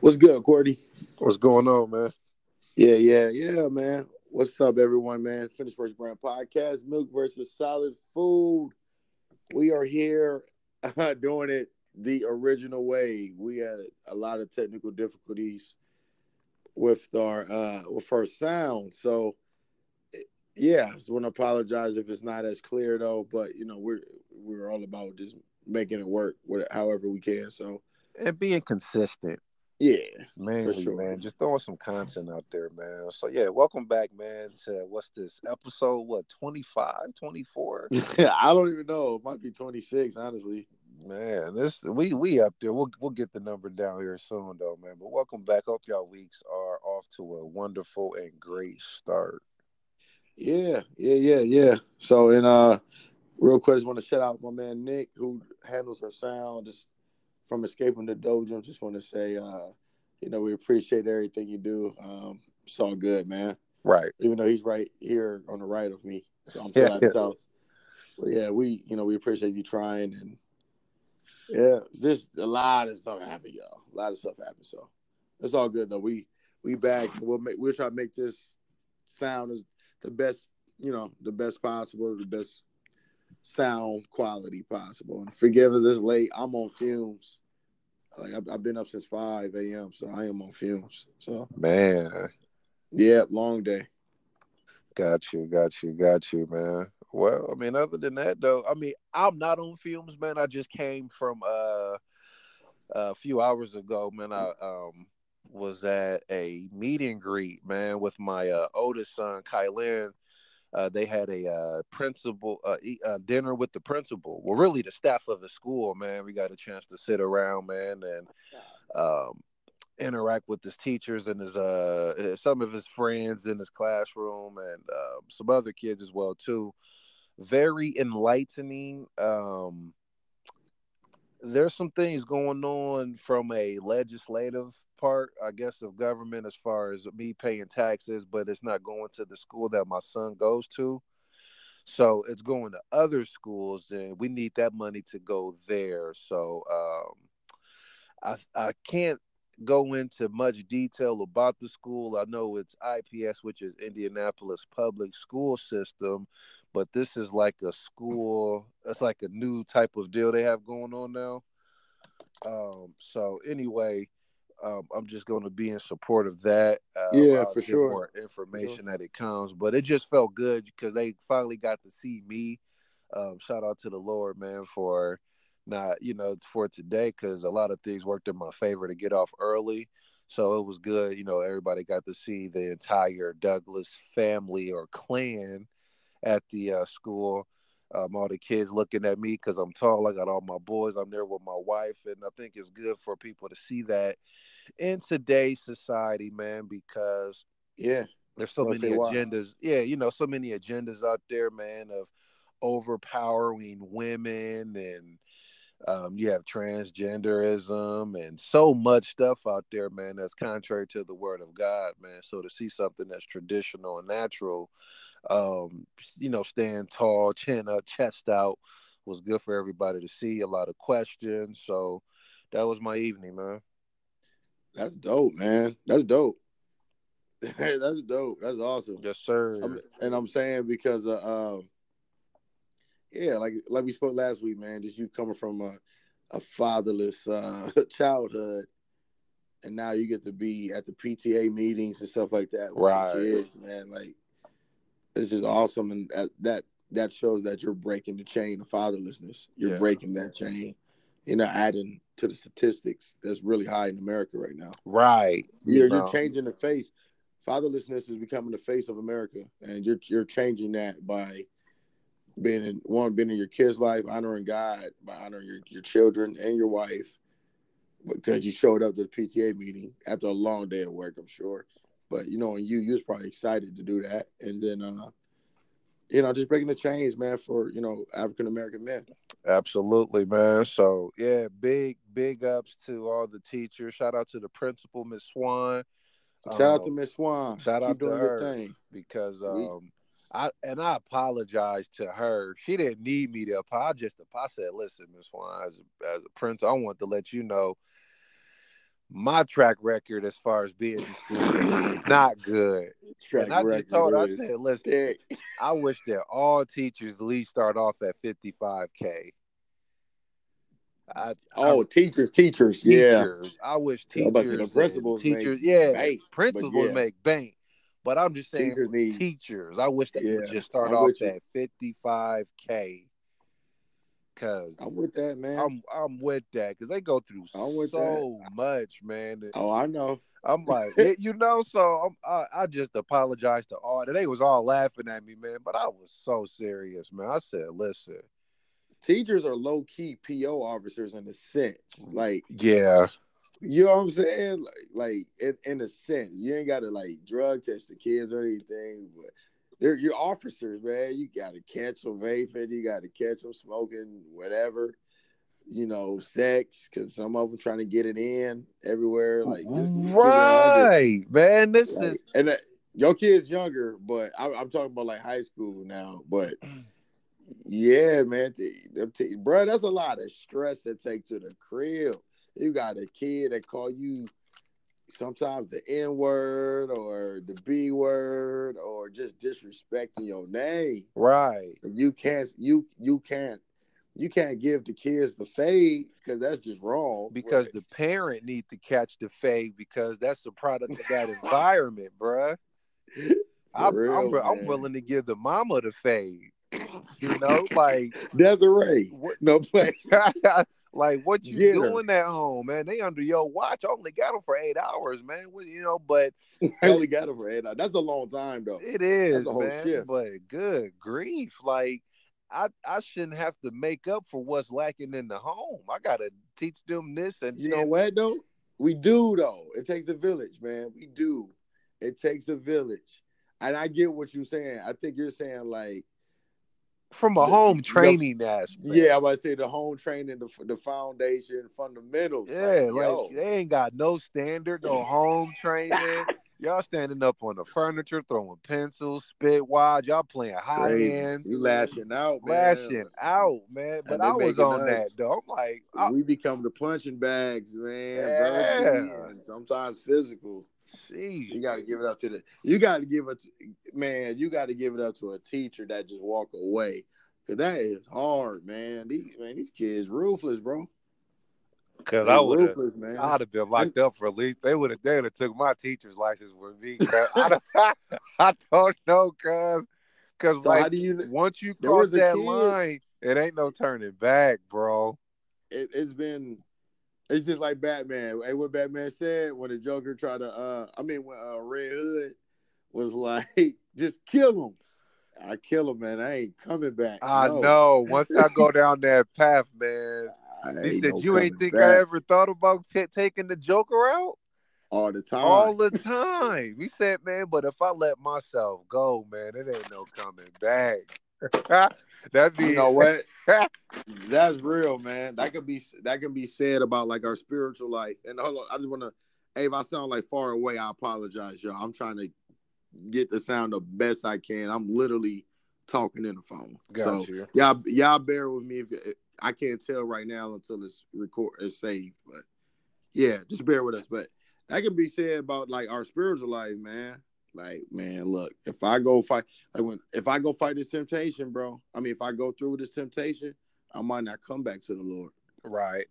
What's good, Cordy? What's going on, man? Yeah, yeah, yeah, man. What's up, everyone, man? Finished Works Brand Podcast, Milk versus Solid Food. We are here uh, doing it the original way. We had a lot of technical difficulties with our uh with our sound. So yeah, I just want to apologize if it's not as clear though, but you know, we're we're all about just making it work with however we can. So and being consistent. Yeah, mainly, sure. man. Just throwing some content out there, man. So yeah, welcome back, man. To what's this episode? What 25, 24? Yeah, I don't even know. It might be twenty six, honestly. Man, this we we up there. We'll we'll get the number down here soon, though, man. But welcome back. Hope y'all weeks are off to a wonderful and great start. Yeah, yeah, yeah, yeah. So, and uh, real quick, I just want to shout out my man Nick, who handles our sound, just from escaping the dojo. Just want to say, uh, you know, we appreciate everything you do. Um, it's all good, man. Right. Even though he's right here on the right of me, so I'm still yeah, at house. But yeah, we, you know, we appreciate you trying, and yeah, this a lot of stuff happened, y'all. A lot of stuff happened, so it's all good though. We we back. We'll make we'll try to make this sound as the best, you know, the best possible, the best sound quality possible. And forgive us this late. I'm on fumes. Like I've, I've been up since five a.m., so I am on fumes. So man, yeah, long day. Got you, got you, got you, man. Well, I mean, other than that, though, I mean, I'm not on fumes, man. I just came from uh a few hours ago, man. I um was at a meet and greet, man, with my uh, oldest son, Kylan uh, they had a uh, principal uh, uh, dinner with the principal. Well, really the staff of the school, man. We got a chance to sit around, man, and um, interact with his teachers and his uh some of his friends in his classroom and uh, some other kids as well too. Very enlightening. Um, there's some things going on from a legislative part, I guess, of government as far as me paying taxes, but it's not going to the school that my son goes to. So it's going to other schools, and we need that money to go there. So um, I I can't go into much detail about the school. I know it's IPS, which is Indianapolis Public School System, but this is like a school. It's like a new type of deal they have going on now. Um, so anyway, um, I'm just going to be in support of that. Uh, yeah, for sure. More information sure. that it comes, but it just felt good because they finally got to see me. Um, shout out to the Lord, man, for not you know for today because a lot of things worked in my favor to get off early. So it was good, you know. Everybody got to see the entire Douglas family or clan at the uh, school um, all the kids looking at me because I'm tall. I got all my boys. I'm there with my wife, and I think it's good for people to see that in today's society, man. Because yeah, there's so many agendas. Why. Yeah, you know, so many agendas out there, man, of overpowering women and um, you have transgenderism and so much stuff out there, man, that's contrary to the word of God, man. So to see something that's traditional and natural um, you know, stand tall, chin up, chest out was good for everybody to see. A lot of questions. So that was my evening, man. That's dope, man. That's dope. That's dope. That's awesome. Yes, sir. I'm, and I'm saying because uh, um, yeah, like like we spoke last week, man. Just you coming from a, a fatherless uh, childhood, and now you get to be at the PTA meetings and stuff like that. right, kids, man. Like it's just awesome, and that that, that shows that you're breaking the chain of fatherlessness. You're yeah. breaking that chain. You're not adding to the statistics that's really high in America right now. Right. You're, you're changing the face. Fatherlessness is becoming the face of America, and you're you're changing that by being in one being in your kids' life, honoring God by honoring your, your children and your wife, because you showed up to the PTA meeting after a long day of work, I'm sure. But you know, and you you was probably excited to do that, and then uh, you know, just breaking the chains, man, for you know African American men. Absolutely, man. So yeah, big big ups to all the teachers. Shout out to the principal, Miss Swan. Shout um, out to Miss Swan. Shout Keep out to her because um, I and I apologize to her. She didn't need me to apologize. I said, "Listen, Miss Swan, as a, as a prince, I want to let you know my track record as far as being is not good. Track and I just told I said, listen, I wish that all teachers at least start off at 55K. I, oh, I, teachers, teachers, teachers, yeah. I wish teachers, the principals, teachers, yeah, bank, principals yeah. make bank. But I'm just saying, teachers, teachers I wish they yeah, would just start I'm off at 55k. Cause I'm with that, man. I'm I'm with that because they go through so that. much, man. Oh, I know. I'm like, you know, so I, I just apologize to all. That they was all laughing at me, man, but I was so serious, man. I said, listen, teachers are low key PO officers in a sense. Like, yeah, you know what I'm saying? Like, like in, in a sense, you ain't got to like drug test the kids or anything, but they're your officers, man. You got to catch them vaping, you got to catch them smoking, whatever. You know, sex because some of them trying to get it in everywhere. Like, just, right, man. This like, is and uh, your kid's younger, but I, I'm talking about like high school now, but. Yeah, man, t- t- bro, that's a lot of stress to take to the crib. You got a kid that call you sometimes the N word or the B word or just disrespecting your name. Right. You can't you you can't you can't give the kids the fade because that's just wrong. Because right. the parent need to catch the fade because that's a product of that environment, bruh. I'm, real, I'm, I'm, willing to give the mama the fade. You know, like Desiree. What, no play. like what you Get doing her. at home, man? They under your watch. I only got them for eight hours, man. You know, but I only got them for eight hours. That's a long time, though. It is, man. Shift. But good grief, like I I shouldn't have to make up for what's lacking in the home. I gotta teach them this and you know what though. We do though. It takes a village, man. We do. It takes a village, and I get what you're saying. I think you're saying like from a home training aspect. Yeah, I would say the home training, the, the foundation, fundamentals. Yeah, like, like they ain't got no standard, no home training. Y'all standing up on the furniture, throwing pencils, spit wide. Y'all playing high Crazy. ends. You lashing out, man. Lashing out, man. But I was on us, that though. I'm like, I, we become the punching bags, man. Yeah. Sometimes physical. Jeez. You got to give it up to the. You got to give it, man. You got to give it up to a teacher that just walk away, cause that is hard, man. These man, these kids ruthless, bro. Cause I would have, I'd have been locked up for at least. They would have, they would have took my teacher's license with me. I, I, don't know, cause, cause so like you, once you cross that kid, line, it ain't no turning back, bro. It, it's been it's just like Batman. Hey, what Batman said when the Joker tried to, uh, I mean, when uh, Red Hood was like, just kill him. I kill him, man. I ain't coming back. I no. know. Once I go down that path, man. He said, no "You ain't think back. I ever thought about t- taking the Joker out." All the time. All the time. he said, "Man, but if I let myself go, man, it ain't no coming back." That'd be you know what? That's real, man. That could be that can be said about like our spiritual life. And hold on, I just want to. Hey, if I sound like far away, I apologize, y'all. I'm trying to get the sound the best I can. I'm literally talking in the phone. So y'all, y'all bear with me if I can't tell right now until it's record it's saved. But yeah, just bear with us. But that can be said about like our spiritual life, man. Like, man, look, if I go fight, like when if I go fight this temptation, bro. I mean, if I go through this temptation, I might not come back to the Lord. Right.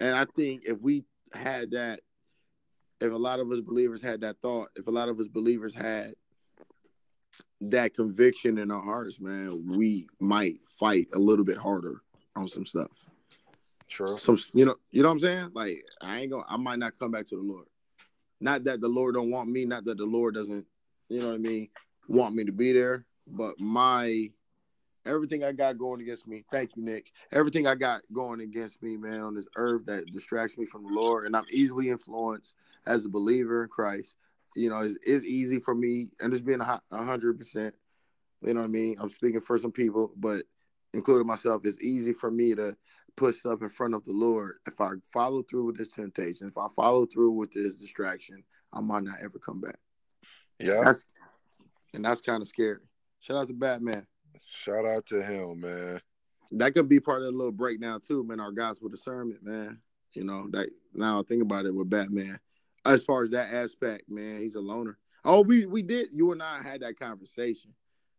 And I think if we had that, if a lot of us believers had that thought, if a lot of us believers had that conviction in our hearts, man, we might fight a little bit harder on some stuff. Sure. Some, you know, you know what I'm saying? Like, I ain't gonna, I might not come back to the Lord. Not that the Lord don't want me, not that the Lord doesn't, you know what I mean, want me to be there, but my everything I got going against me. Thank you, Nick. Everything I got going against me, man, on this earth that distracts me from the Lord, and I'm easily influenced as a believer in Christ. You know, it's, it's easy for me, and it's been a hundred percent. You know what I mean? I'm speaking for some people, but including myself, it's easy for me to put stuff in front of the Lord, if I follow through with this temptation, if I follow through with this distraction, I might not ever come back. Yeah. That's, and that's kind of scary. Shout out to Batman. Shout out to him, man. That could be part of the little breakdown too, man. Our gospel discernment, man. You know, that now I think about it with Batman. As far as that aspect, man, he's a loner. Oh, we we did. You and I had that conversation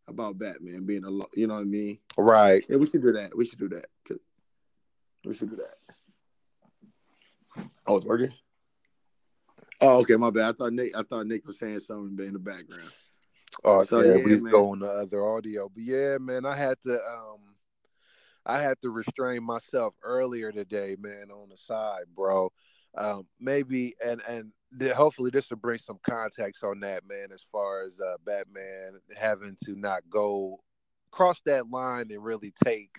about Batman being a, you know what I mean? Right. Yeah, we should do that. We should do that. We should do that. Oh, it's working. Oh, okay, my bad. I thought Nick. I thought Nick was saying something in the background. Oh, so, yeah, yeah, we man. go on the other audio, but yeah, man, I had to, um, I had to restrain myself earlier today, man, on the side, bro. Um, maybe and and hopefully this will bring some context on that, man. As far as uh, Batman having to not go cross that line and really take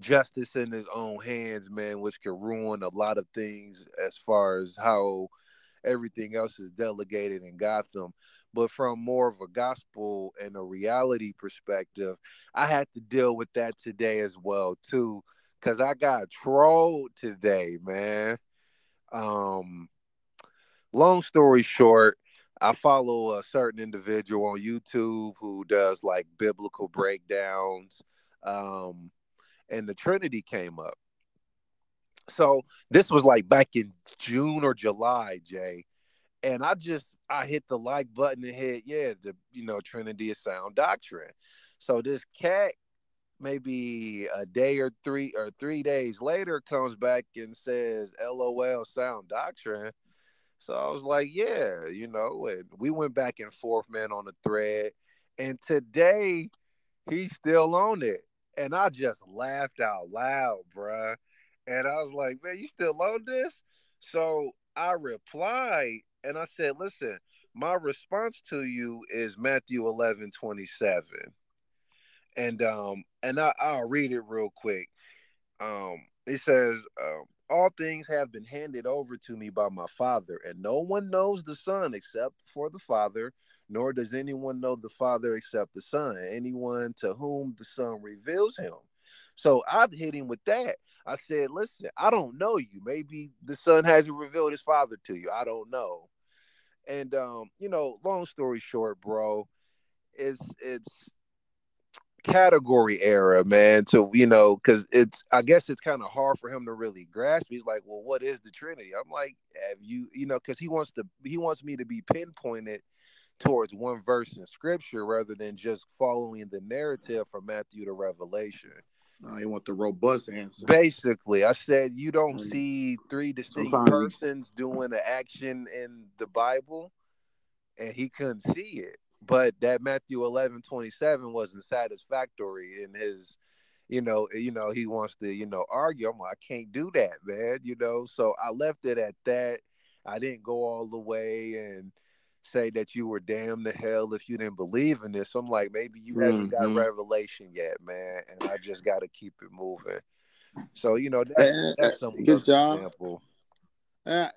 justice in his own hands, man, which can ruin a lot of things as far as how everything else is delegated in Gotham. But from more of a gospel and a reality perspective, I had to deal with that today as well too, because I got trolled today, man. Um, long story short, I follow a certain individual on YouTube who does like biblical breakdowns. Um, and the Trinity came up. So this was like back in June or July, Jay. And I just I hit the like button and hit, yeah, the you know, Trinity is sound doctrine. So this cat maybe a day or three or three days later comes back and says LOL sound doctrine. So I was like, yeah, you know, and we went back and forth, man, on the thread. And today he's still on it. And I just laughed out loud, bruh. And I was like, man, you still on this? So I replied and I said, listen, my response to you is Matthew 11, 27. And um, and I, I'll read it real quick. Um, it says, um, all things have been handed over to me by my father, and no one knows the son except for the father, nor does anyone know the Father except the Son, anyone to whom the Son reveals him. So I hit him with that. I said, listen, I don't know you. Maybe the Son hasn't revealed his Father to you. I don't know. And um, you know, long story short, bro, it's it's category era, man. To you know, because it's I guess it's kind of hard for him to really grasp. He's like, well, what is the Trinity? I'm like, have you, you know, because he wants to he wants me to be pinpointed towards one verse in scripture rather than just following the narrative from Matthew to Revelation. No, you want the robust answer. Basically, I said you don't see three distinct Sometimes persons doing an action in the Bible, and he couldn't see it. But that Matthew 11, 27 wasn't satisfactory in his, you know, you know, he wants to, you know, argue. I'm like, I can't do that, man. You know, so I left it at that. I didn't go all the way and say that you were damned to hell if you didn't believe in this. I'm like, maybe you haven't mm-hmm. got revelation yet, man, and I just got to keep it moving. So you know, that's, that's some good job. Example. Uh,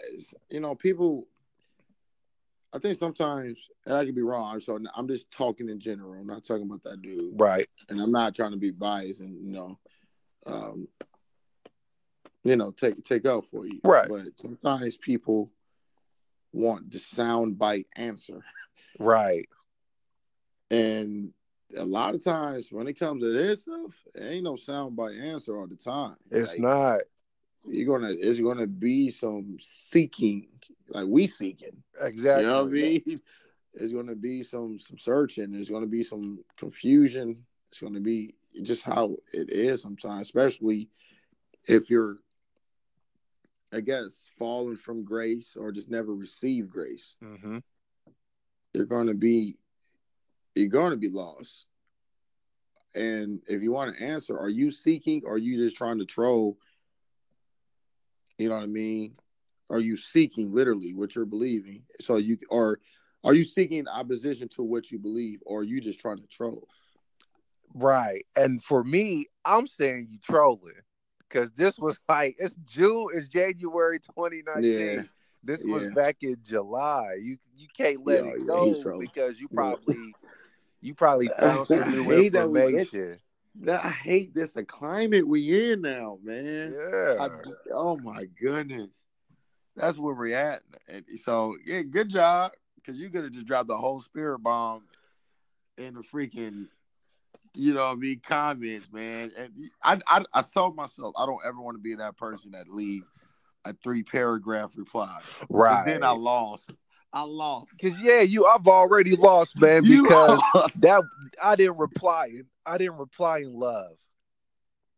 you know, people. I think sometimes, and I could be wrong. So I'm just talking in general. I'm not talking about that dude, right? And I'm not trying to be biased and you know, um, you know, take take out for you, right? But sometimes people want the sound bite answer. Right. And a lot of times when it comes to this stuff, it ain't no sound bite answer all the time. It's like, not. You're gonna it's gonna be some seeking, like we seeking. Exactly. You know what I mean? It's gonna be some some searching, there's gonna be some confusion. It's gonna be just how it is sometimes, especially if you're I guess, fallen from grace or just never received grace, mm-hmm. you're going to be you're going to be lost. And if you want to answer, are you seeking or are you just trying to troll? You know what I mean? Are you seeking literally what you're believing? So you or are you seeking opposition to what you believe, or are you just trying to troll? Right. And for me, I'm saying you trolling because this was like it's June, it's January 2019. Yeah. This yeah. was back in July. You you can't let yeah, it go because you probably you probably found some new information. That, I hate this the climate we in now, man. Yeah. I, oh my goodness. That's where we're at. And so yeah, good job. Cause you could have just dropped the whole spirit bomb in the freaking you know, me comments, man. And I, I, I told myself I don't ever want to be that person that leave a three paragraph reply. Right. And then I lost. I lost. Cause yeah, you I've already lost, man, because lost. that I didn't reply. I didn't reply in love.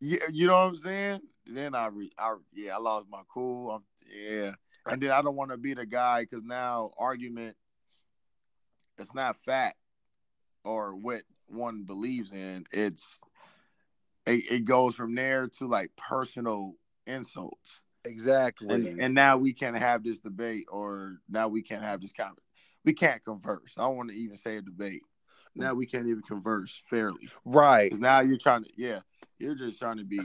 Yeah, you know what I'm saying? Then I, re- I yeah, I lost my cool. I'm, yeah, and then I don't want to be the guy because now argument, it's not fact or what one believes in. It's it, it goes from there to like personal insults, Exactly. and and now we can't have this debate, or now we can't have this conversation. We can't converse. I don't want to even say a debate. Now we can't even converse fairly. Right. now you're trying to, yeah, you're just trying to be,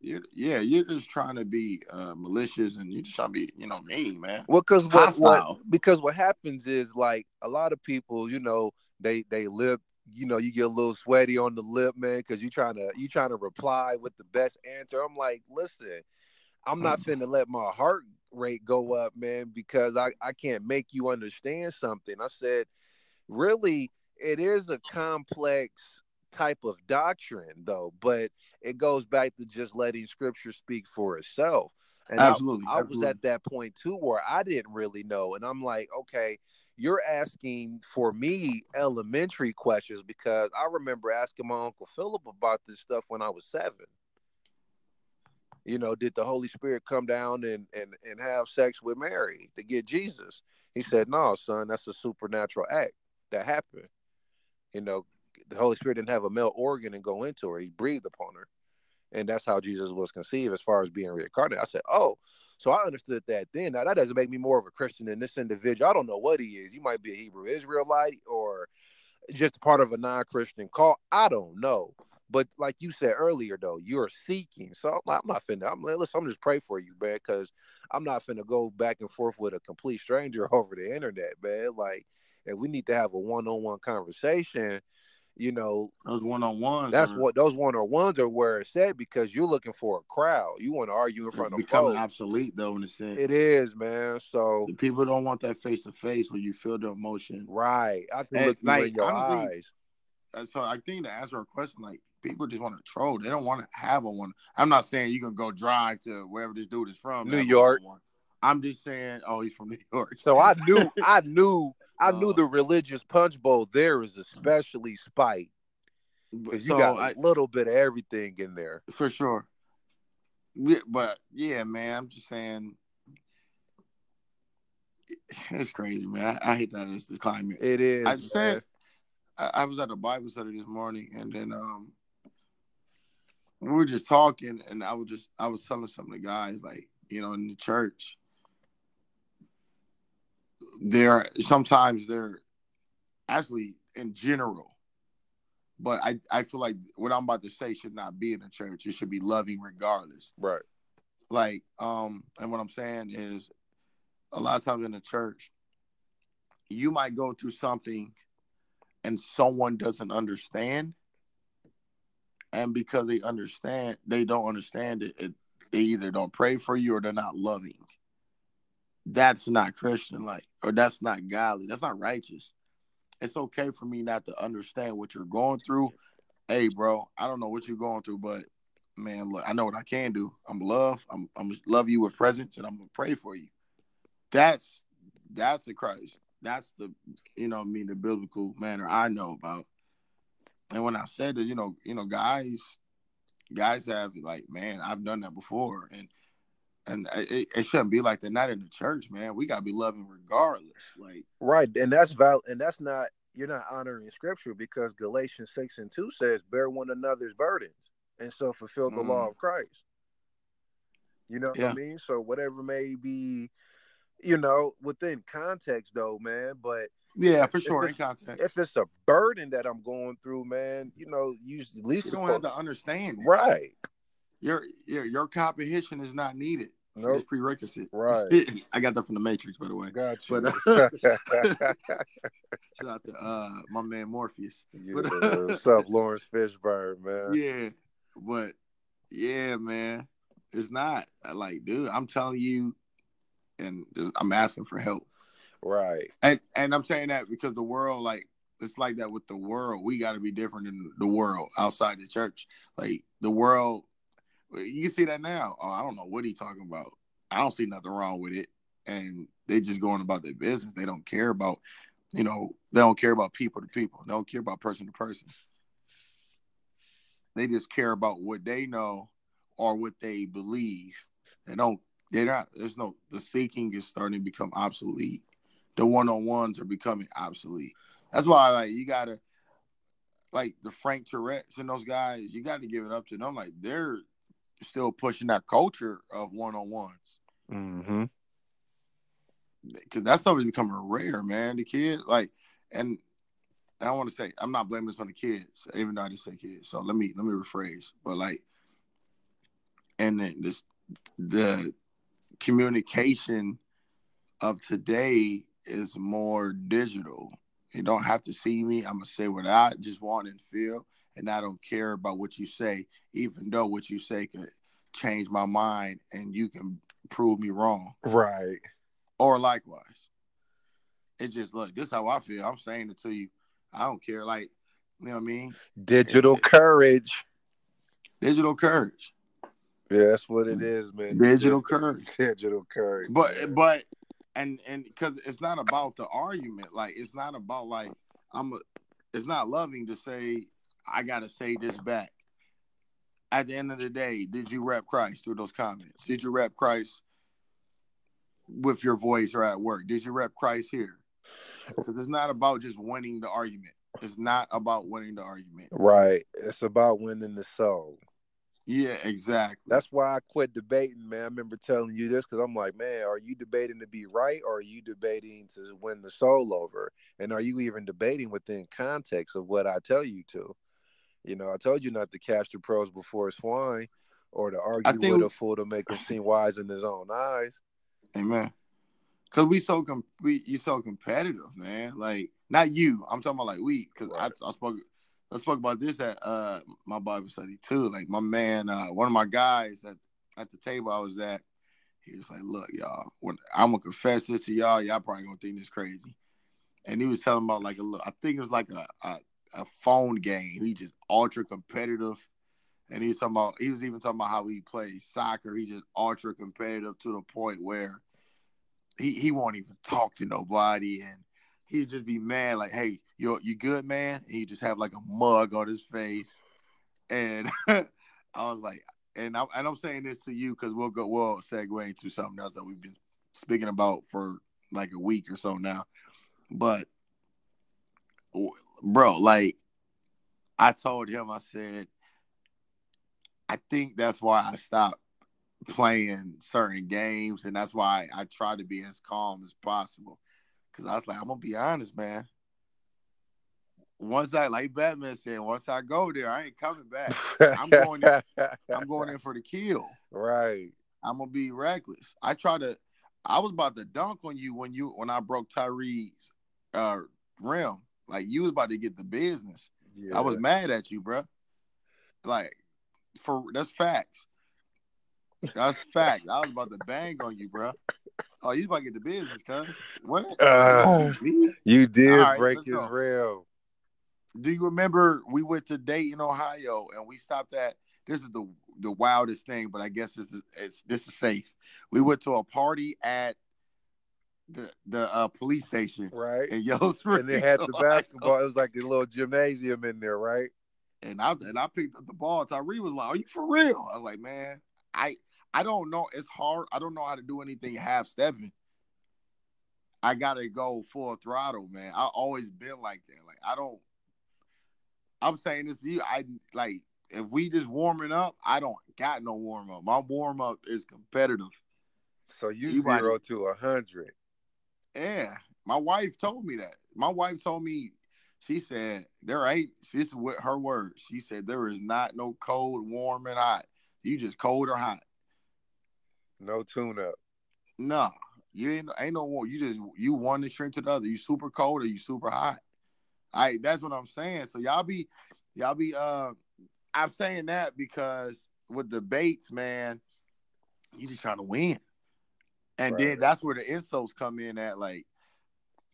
you're, yeah, you're just trying to be uh, malicious and you're just trying to be, you know, mean, man. Well, because what, what because what happens is like a lot of people, you know, they they lip, you know, you get a little sweaty on the lip, man, because you trying to you trying to reply with the best answer. I'm like, listen, I'm not mm-hmm. finna let my heart rate go up, man, because I I can't make you understand something. I said, really, it is a complex type of doctrine, though, but it goes back to just letting Scripture speak for itself. And I- Absolutely, I, was absolutely. at that point too where I didn't really know. And I'm like, okay, you're asking for me elementary questions because I remember asking my Uncle Philip about this stuff when I was seven. You know, did the Holy Spirit come down and, and, and have sex with Mary to get Jesus? He said, No, son, that's a supernatural act that happened. You know, the Holy Spirit didn't have a male organ and go into her, he breathed upon her. And that's how Jesus was conceived as far as being reincarnated. I said, Oh, so I understood that then. Now that doesn't make me more of a Christian than this individual. I don't know what he is. You might be a Hebrew Israelite or just part of a non-Christian cult. I don't know. But like you said earlier, though, you're seeking. So I'm not, I'm not finna. I'm listen. I'm just pray for you, man, because I'm not finna go back and forth with a complete stranger over the internet, man. Like, and we need to have a one-on-one conversation. You know, Those one on ones. that's what those one-on-ones are where it's at because you're looking for a crowd. You want to argue in front of becoming folks. obsolete though in a sense. It is, man. So people don't want that face to face where you feel the emotion. right, I can look you like, in your honestly, eyes. Uh, so I think to answer a question, like people just want to troll. They don't want to have a one. I'm not saying you can go drive to wherever this dude is from. New York. one-on-one. I'm just saying, oh, he's from New York. So I knew, I knew, I knew Uh, the religious punch bowl there is especially spite But- because you so got a little bit of everything in there. for sure. But yeah, man, I'm just saying. It's crazy, man. I, I hate that it's the climate. It is. I said I, I was at a Bible study this morning, and then um, we were just talking, and I was just I was telling some of the guys, like you know, in the church, there sometimes they're actually in general, but I I feel like what I'm about to say should not be in the church. It should be loving regardless. right. Like um, and what I'm saying is, a lot of times in the church, you might go through something and someone doesn't understand and because they understand they don't understand it, it they either don't pray for you or they're not loving that's not christian like or that's not godly that's not righteous. It's okay for me not to understand what you're going through. Hey bro i don't know what you're going through but man look i know what i can do. I'm love i'm i'm love you with presence and i'm gonna pray for you. That's that's the christ. That's the you know I mean the biblical manner I know about. And when I said that, you know, you know, guys, guys have like, man, I've done that before, and and it, it shouldn't be like that. Not in the church, man. We gotta be loving regardless. Like, Right, and that's val, and that's not you're not honoring scripture because Galatians six and two says, "Bear one another's burdens, and so fulfill the law Mm. of Christ." You know what Yeah. I mean? So whatever may be, you know, within context, though, man. But yeah, for sure, in context. if it's a burden that I'm going through, man, you know, you at least You don't have to understand. it. right, Your your your comprehension is not needed. For Nope. Prerequisite. right. I got that from the Matrix, by the way. Got you. But uh, shout out to uh my man Morpheus. Yeah, what's up, Laurence Fishburne, man? Yeah, but yeah, man, it's not like, dude. I'm telling you, and I'm asking for help, Right. and and I'm saying that because the world, like, it's like that with the world. We got to be different than the world outside the church. Like the world, you see that now. Oh, I don't know what he's talking about. I don't see nothing wrong with it. And they just going about their business. They don't care about, you know, they don't care about people to people. They don't care about person to person. They just care about what they know or what they believe. They don't. They're not. There's no. The seeking is starting to become obsolete. The one on ones are becoming obsolete. That's why, like, you gotta, like, the Frank Turek's and those guys. You got to give it up to them. Like, they're still pushing that culture of one on ones. Mm-hmm. Because that stuff is becoming rare, man. The kids, like, and I want to say I'm not blaming this on the kids, even though I just say kids. So let me let me rephrase. But like, and then this the communication of today is more digital. You don't have to see me. I'm gonna say what I just want and feel, and I don't care about what you say, even though what you say could change my mind and you can prove me wrong. Right. Or likewise. It just look, this is how I feel. I'm saying it to you. I don't care. Like, you know what I mean? Digital it, courage. Digital courage. Yeah, that's what it is, man. Digital courage. Digital courage. But man. but and and because it's not about the argument. Like it's not about like I'm a. It's not loving to say I gotta say this back. At the end of the day, did you rep Christ through those comments? Did you rep Christ with your voice or at work? Did you rep Christ here? Because it's not about just winning the argument. It's not about winning the argument. Right. It's about winning the soul. Yeah, exactly. That's why I quit debating, man. I remember telling you this because I'm like, man, are you debating to be right or are you debating to win the soul over? And are you even debating within context of what I tell you to? You know, I told you not to cast your pearls before it's swine or to argue think, with a fool to make him seem wise in his own eyes. Amen. Cause we so com- we you so competitive, man. Like not you. I'm talking about like we. Cause right. I, I spoke I spoke about this at uh my Bible study too. Like my man, uh one of my guys at at the table I was at, he was like, "Look, y'all, when I'm gonna confess this to y'all, y'all probably gonna think this crazy." And he was telling about like a look. I think it was like a, a a phone game. He just ultra competitive. And he's talking about he was even talking about how he plays soccer. He just ultra competitive to the point where he, he won't even talk to nobody and he'd just be mad, like, hey, you you good, man? And he just have like a mug on his face. And I was like, and I'm and I'm saying this to you because we'll go we'll segue into something else that we've been speaking about for like a week or so now. But bro, like I told him, I said, I think that's why I stopped playing certain games, and that's why I try to be as calm as possible. Cause I was like, I'm gonna be honest, man. Once I like Batman said, once I go there, I ain't coming back. I'm going in, I'm going in for the kill. Right. I'm gonna be reckless. I try to I was about to dunk on you when you when I broke Tyree's uh rim. Like you was about to get the business. Yeah. I was mad at you, bro. Like for that's facts. That's fact. I was about to bang on you, bro. Oh, you about to get the business, cuz. What? Uh, you did right, break his rail. Do you remember we went to Dayton, Ohio, and we stopped at this is the the wildest thing, but I guess it's, the, it's this is safe. We went to a party at the the uh, police station, right? And Springs, and they had the basketball. It was like a little gymnasium in there, right? And I and I picked up the ball. Tyree was like, "Are you for real?" I was like, "Man, I I don't know. It's hard. I don't know how to do anything half stepping. I gotta go full throttle, man. I always been like that. Like I don't. I'm saying this to you. I like if we just warming up. I don't got no warm up. My warm up is competitive. So you, you zero to a hundred. Yeah, my wife told me that. My wife told me, she said there ain't. This is what her words. She said there is not no cold, warm, and hot. You just cold or hot. No tune up. No, you ain't ain't no war. You just you one extreme to the other. You super cold or you super hot. I right, that's what I'm saying. So y'all be y'all be uh I'm saying that because with debates, man, you just trying to win. And right. then that's where the insults come in at like,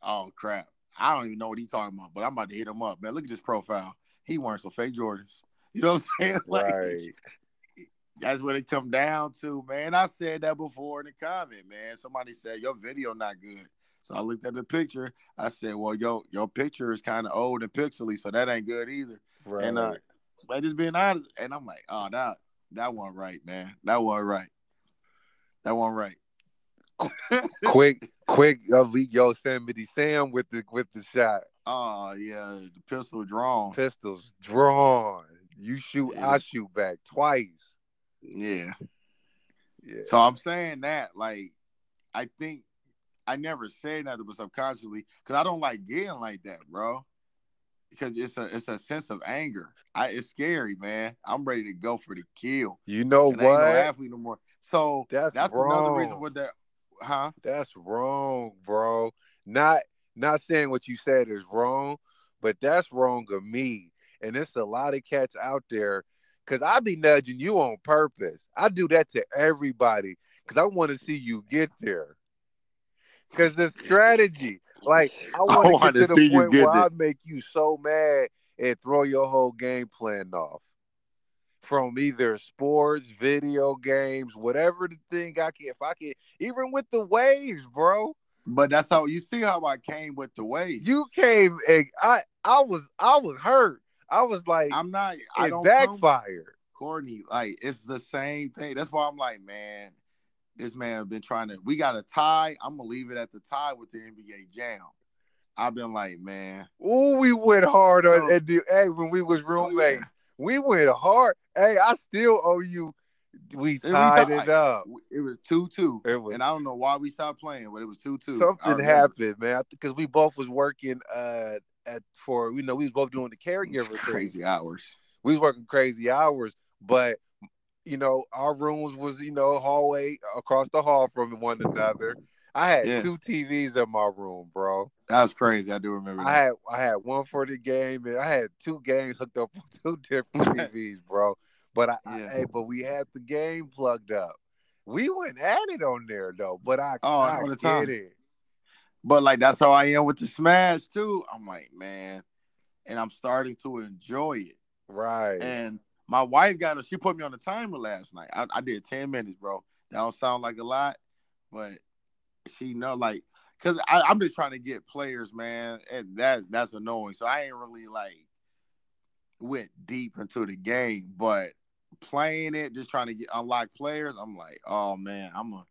oh crap. I don't even know what he's talking about, but I'm about to hit him up, man. Look at this profile. He wearing some fake Jordans. You know what I'm saying? Like, right. that's what it come down to, man. I said that before in the comment, man. Somebody said your video not good. So I looked at the picture. I said, "Well, yo, your picture is kind of old and pixely, so that ain't good either." Right. And uh, by just being honest, and I'm like, "Oh, that that one right, man. That one right. That one right." quick, quick, uh, Yosemite Sam with the with the shot. Oh yeah, the pistol drawn. Pistols drawn. You shoot, yeah. I shoot back twice. Yeah. Yeah. So I'm saying that, like, I think I never say nothing, but subconsciously, because I don't like getting like that, bro. Because it's a it's a sense of anger. I it's scary, man. I'm ready to go for the kill. You know and what? I ain't no athlete no more. So that's, that's another reason what that huh? That's wrong, bro. Not not saying what you said is wrong, but that's wrong of me. And it's a lot of cats out there because I be nudging you on purpose. I do that to everybody because I want to see you get there. Because the strategy, like I want to get to the point where I make you so mad and throw your whole game plan off. From either sports, video games, whatever the thing I can, if I can, even with the waves, bro. But that's how you see how I came with the waves. You came, and I, I was, I was hurt. I was like, I'm not. I don't backfired. Courtney, like it's the same thing. That's why I'm like, man, this man been trying to. We got a tie. I'm gonna leave it at the tie with the NBA Jam. I've been like, man. Oh, we went hard on oh. the hey when we was oh, roommates. We went hard. Hey, I still owe you. We tied it up. It was two two. It was, and I don't know why we stopped playing, but it was two two. Something happened, man. Because we both was working uh at for you know we was both doing the caregiver crazy thing. hours. We was working crazy hours, but you know our rooms was you know hallway across the hall from one another. I had yeah. two TVs in my room, bro. That was crazy. I do remember. That. I had I had one for the game, and I had two games hooked up on two different TVs, bro. But I, yeah. I, hey, but we had the game plugged up. We went at it on there though, but I, oh, I get time. it. But like that's how I am with the Smash too. I'm like, man, and I'm starting to enjoy it. Right. And my wife got it. She put me on the timer last night. I, I did ten minutes, bro. That don't sound like a lot, but she know like because I'm just trying to get players, man, and that that's annoying. So I ain't really like went deep into the game, but playing it, just trying to get unlock players. I'm like, oh man, I'm a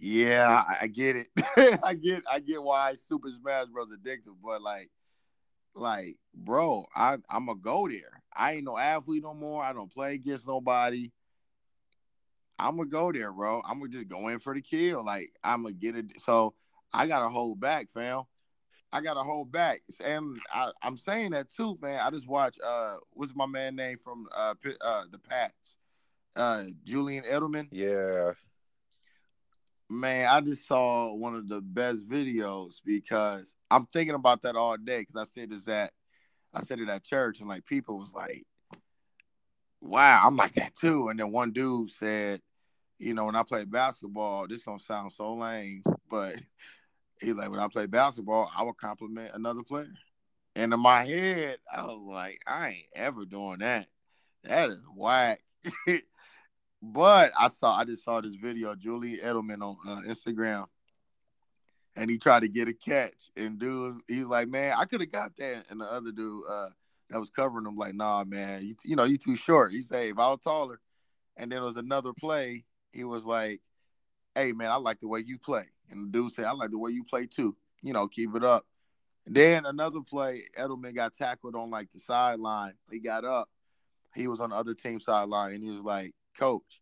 yeah, I, I get it. I get I get why Super Smash Bros. addictive, but like like, bro, I I'm gonna go there. I ain't no athlete no more. I don't play against nobody. I'm gonna go there, bro. I'm gonna just go in for the kill. Like I'm gonna get it. So I gotta hold back, fam. I gotta hold back, and I, am saying that too, man. I just watched. Uh, what's my man name from uh, uh the Pats? Uh, Julian Edelman. Yeah. Man, I just saw one of the best videos because I'm thinking about that all day because I said this at I said it at church and like people was like, Wow, I'm like that too. And then one dude said, you know, when I play basketball, this gonna sound so lame, but he like when I play basketball, I would compliment another player. And in my head, I was like, I ain't ever doing that. That is whack. But I saw, I just saw this video Julie Edelman on uh, Instagram, and he tried to get a catch, and dude, he was like, "Man, I could have got that." And the other dude uh, that was covering him, like, "Nah, man, you, you know, you too short." He said, "If I was taller," and then it was another play. He was like, "Hey, man, I like the way you play," and the dude said, "I like the way you play too. You know, keep it up." And then another play, Edelman got tackled on like the sideline. He got up. He was on the other team sideline, and he was like, coach.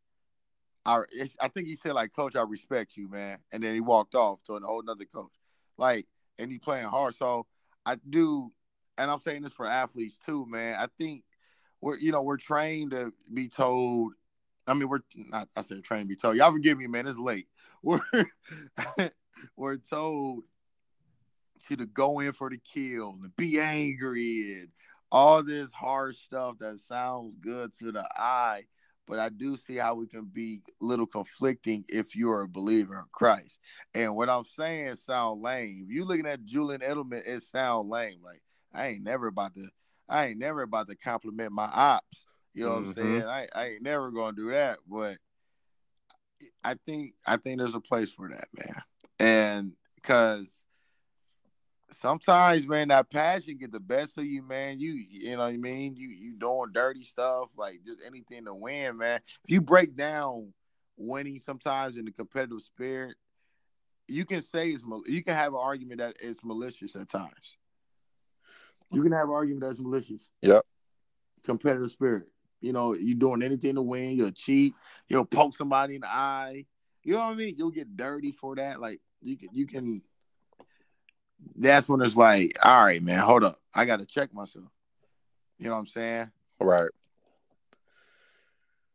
I I think he said like, coach, I respect you, man. And then he walked off to a whole nother coach. Like, and he playing hard. So I do, and I'm saying this for athletes too, man. I think we're you know we're trained to be told. I mean, we're not. I said trained to be told. Y'all forgive me, man. It's late. We're we're told to to go in for the kill and be angry and all this hard stuff that sounds good to the eye but I do see how we can be a little conflicting if you're a believer in Christ. And what I'm saying sound lame. If you looking at Julian Edelman, it sound lame. Like I ain't never about to I ain't never about to compliment my ops. You know mm-hmm. what I'm mm-hmm. saying? I, I ain't never gonna do that, but I think I think there's a place for that, man. And because sometimes, man, that passion get the best of you, man. You you know what I mean? You you doing dirty stuff, like just anything to win, man. If you break down winning sometimes in the competitive spirit, you can say it's you can have an argument that it's malicious at times. You can have an argument that's malicious. Yep. Competitive spirit. You know, you doing anything to win, you'll cheat, you'll poke somebody in the eye. You know what I mean? You'll get dirty for that. Like you can you can that's when it's like, all right, man, hold up. I gotta check myself. You know what I'm saying? Right.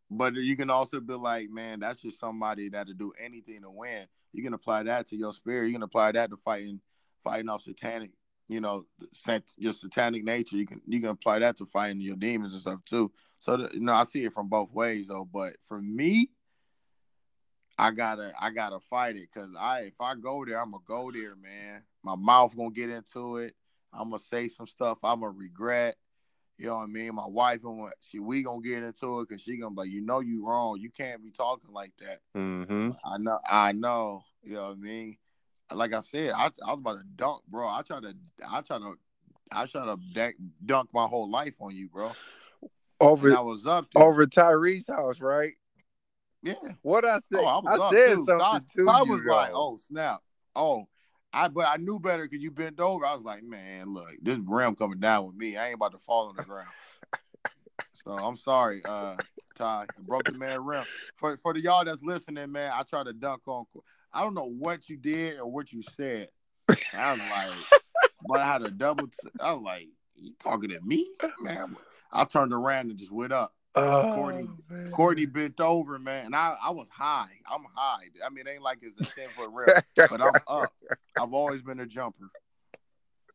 But you can also be like, man, that's just somebody that'll do anything to win. You can apply that to your spirit. You can apply that to fighting, fighting off satanic you know, your satanic nature. You can you can apply that to fighting your demons and stuff too. So the, you know, I see it from both ways though. But for me, I gotta I gotta fight it because I if I go there, I'm gonna go there, man. My mouth gonna get into it. I'm gonna say some stuff I'm gonna regret. You know what I mean? My wife and what she we gonna get into it because she gonna be like, you know, you wrong. You can't be talking like that. Mm-hmm. I know. I know. You know what I mean? Like I said, I, I was about to dunk, bro. I tried to, I tried to, I try to dunk my whole life on you, bro. Over, and I was up there. over Tyree's house, right? Yeah. What I said, oh, I, I said too. something I, to I was like, oh snap, oh. I but I knew better because you bent over. I was like, man, look, this rim coming down with me. I ain't about to fall on the ground. so I'm sorry, uh, Ty. I broke the man rim. For for the y'all that's listening, man, I tried to dunk on I don't know what you did or what you said. I was like, but I had a double. T- I was like, you talking to me, man? I turned around and just went up. Oh, Courtney, man. Courtney bent over, man, and I, I was high. I'm high. I mean, it ain't like it's a ten foot rail, but I'm up. I've always been a jumper.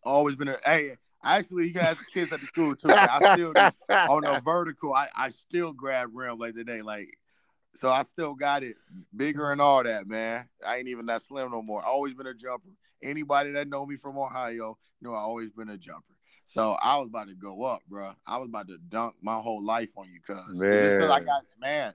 Always been a. Hey, actually, you guys kids at the school too. I still just, on the vertical. I, I still grab rim like today. Like so I still got it bigger and all that, man. I ain't even that slim no more. Always been a jumper. Anybody that know me from Ohio know I always been a jumper. So I was about to go up, bro. I was about to dunk my whole life on you, cuz. Just because I got mad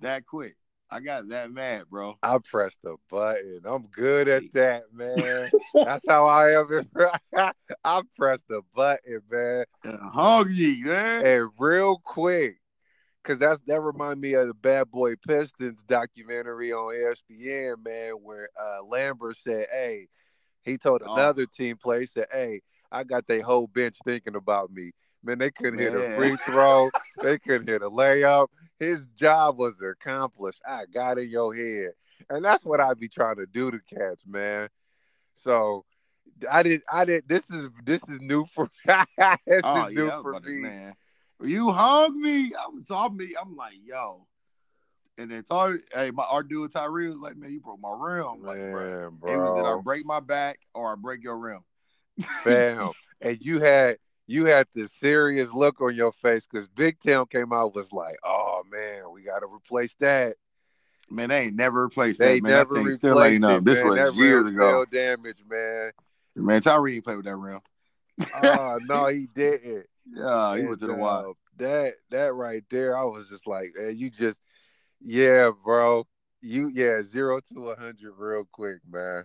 that quick. I got that mad, bro. I pressed the button. I'm good at that, man. That's how I am. I pressed the button, man. And hug ye, man. And real quick, because that's that remind me of the Bad Boy Pistons documentary on ESPN, man, where uh, Laimbeer said, "Hey," he told oh. another team player, said, "Hey, I got their whole bench thinking about me." Man, they couldn't man. hit a free throw, they couldn't hit a layup. His job was accomplished. I got in your head, and that's what I'd be trying to do to cats, man. So. I did. I did. This is this is new for. this oh, is new yeah, for me. man you hung me. I was on me. I'm like, yo. And then Ty, hey, my our dude Tyree was like, man, you broke my rim. Like, man, bro. bro. It was either I break my back or I break your rim. Bam. and you had you had this serious look on your face because Big Town came out was like, oh man, we gotta replace that. Man, they ain't never replaced they that, man. Never that thing still ain't up. This man. was years ago. damage, man. Man, Tyree ain't played with that rim. oh no, he didn't. Yeah, he went to the wild. That that right there, I was just like, hey, you just, yeah, bro, you yeah, zero to a hundred real quick, man.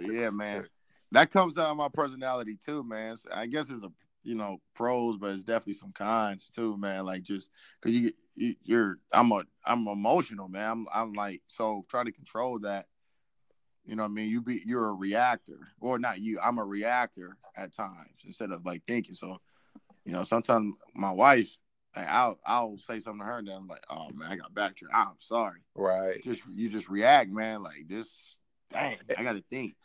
yeah, man, that comes down to my personality too, man. So I guess there's a you know pros, but it's definitely some cons too, man. Like just because you, you you're I'm a I'm emotional, man. I'm I'm like so try to control that you know what I mean? You be you're a reactor, or not you. I'm a reactor at times instead of like thinking. So, you know, sometimes my wife, like, I'll I'll say something to her, and then I'm like, oh man, I got backtrack. I'm sorry. Right. Just you just react, man. Like this. Dang, I got to think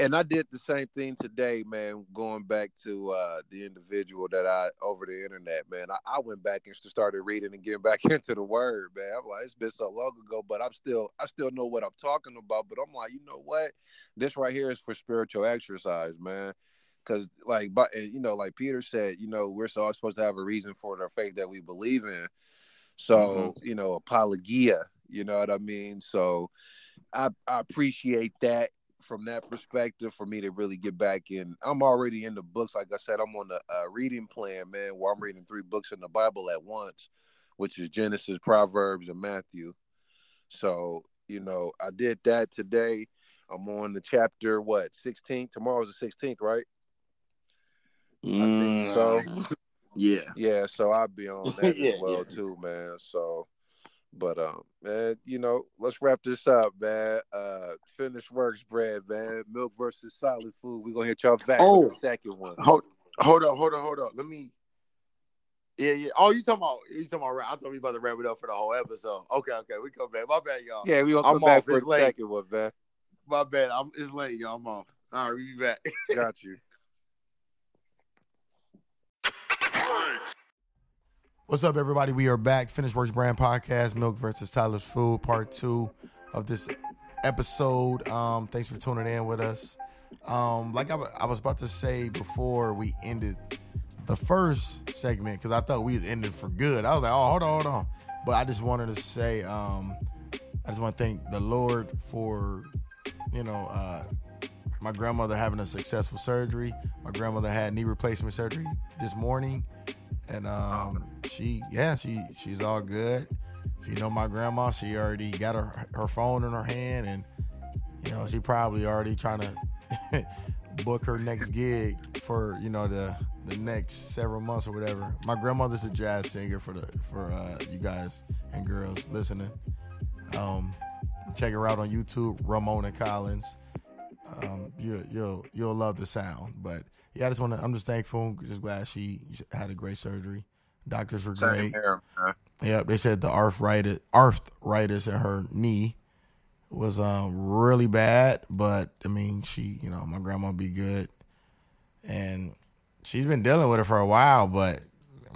and I did the same thing today, man. Going back to uh, the individual that I over the internet, man. I, I, went back and started reading and getting back into the word, man. I'm like, it's been so long ago, but I'm still, I still know what I'm talking about. But I'm like, you know what? This right here is for spiritual exercise, man. Because, like, but you know, like Peter said, you know, we're all supposed to have a reason for the faith that we believe in. So, mm-hmm. you know, apologia. You know what I mean? So, I, I appreciate that from that perspective for me to really get back in. I'm already in the books. Like I said, I'm on the uh, reading plan, man, where I'm reading three books in the Bible at once, which is Genesis, Proverbs, and Matthew. So, you know, I did that today. I'm on the chapter, what, 16? Tomorrow's the 16th, right? Mm, so. Yeah. Yeah, so I'll be on that yeah, as well, yeah. too, man. So, but um, man, you know, let's wrap this up, man. Uh, finished works, bread, man. Milk versus solid food. We're gonna hit y'all back oh, with the second one. Hold, hold up, hold up, hold up. Let me. Yeah, yeah. Oh, you talking about you talking about? I thought we about to wrap it up for the whole episode. Okay, okay, we come back. My bad, y'all. Yeah, we gonna come I'm back off. for the late. second one, man. My bad. I'm it's late, y'all. I'm off. All right, we be back. Got you. What's up, everybody? We are back. Finish Works Brand Podcast, Milk versus Tyler's Food, part two of this episode. Um, thanks for tuning in with us. Um, like I, w- I was about to say before we ended the first segment, because I thought we was ended for good. I was like, oh, hold on, hold on. But I just wanted to say, um, I just want to thank the Lord for, you know, uh, my grandmother having a successful surgery. My grandmother had knee replacement surgery this morning and um, she yeah she she's all good. If you know my grandma, she already got her her phone in her hand, and you know she probably already trying to book her next gig for you know the the next several months or whatever. My grandmother's a jazz singer for the for uh, you guys and girls listening. Um, check her out on YouTube, Ramona Collins. Um, you, you'll you'll love the sound, but yeah, I just want to. I'm just thankful. Just glad she had a great surgery. Doctors were great. Here, yeah, they said the arthritis arthritis in her knee was um, really bad, but I mean, she, you know, my grandma be good, and she's been dealing with it for a while. But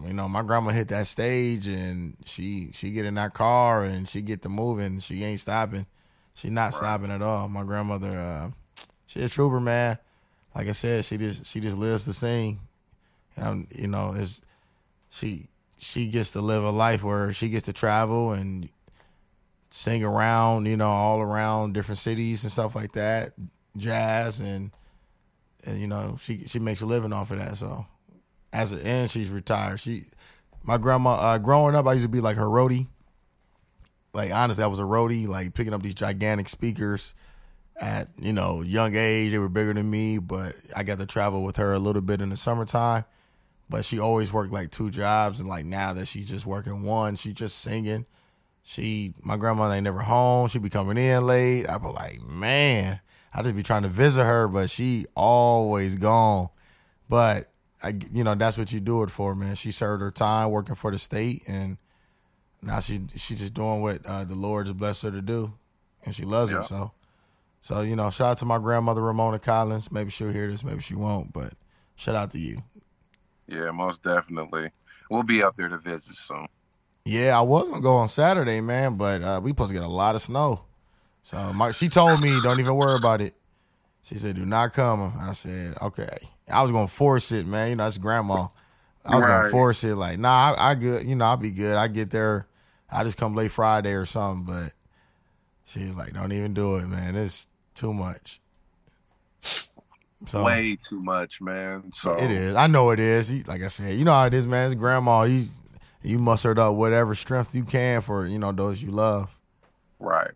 you know, my grandma hit that stage, and she she get in that car and she get to moving. She ain't stopping. She not right. stopping at all. My grandmother, uh, she a trooper, man like I said, she just she just lives to sing. And you know, is she she gets to live a life where she gets to travel and sing around, you know, all around different cities and stuff like that, jazz and and you know, she she makes a living off of that. So as an and she's retired. She my grandma uh, growing up I used to be like her roadie. Like honestly, I was a roadie, like picking up these gigantic speakers at you know young age. They were bigger than me, but I got to travel with her a little bit in the summertime. But she always worked like two jobs, and like now that she's just working one, she just singing. She, my grandmother ain't never home. She be coming in late. I be like, man, I just be trying to visit her, but she always gone. But I, you know, that's what you do it for, man. She served her time working for the state, and now she she just doing what uh, the Lord has blessed her to do, and she loves yeah. it. So so, you know, shout out to my grandmother, Ramona Collins. Maybe she'll hear this, maybe she won't, but shout out to you. Yeah, most definitely. We'll be up there to visit soon. Yeah, I was gonna go on Saturday, man, but uh, we supposed to get a lot of snow. So my, she told me, don't even worry about it. She said, do not come. I said, okay. I was gonna force it, man. You know, that's grandma. I was right. gonna force it, like, nah, I, I good. You know, I'll be good. I get there. I just come late Friday or something. But she was like, don't even do it, man. It's too much. So, Way too much, man. So it is. I know it is. Like I said, you know how it is, man. It's grandma. You you mustered up whatever strength you can for you know those you love. Right.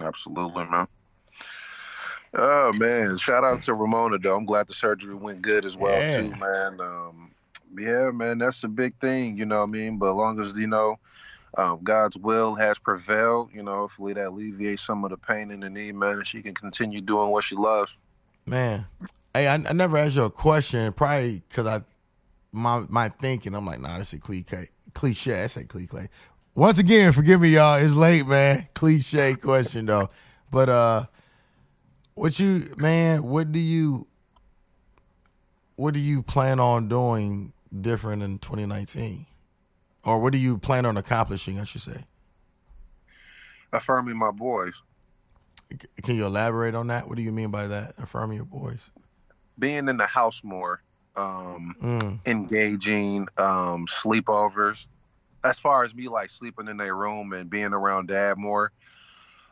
Absolutely, man. Oh man! Shout out to Ramona though. I'm glad the surgery went good as well yeah. too, man. Um, yeah, man, that's a big thing. You know what I mean? But as long as you know um, God's will has prevailed. You know, hopefully that alleviates some of the pain in the knee, man, and she can continue doing what she loves. Man, hey, I, I never asked you a question, probably because I my my thinking. I'm like, nah, this is cliche. Cliche. I say cliche. Once again, forgive me, y'all. It's late, man. Cliche question though, but uh, what you man? What do you? What do you plan on doing different in 2019? Or what do you plan on accomplishing, I should say? Affirming my boys. Can you elaborate on that? What do you mean by that? Affirming your boys? Being in the house more, um, mm. engaging, um, sleepovers. As far as me like sleeping in their room and being around dad more,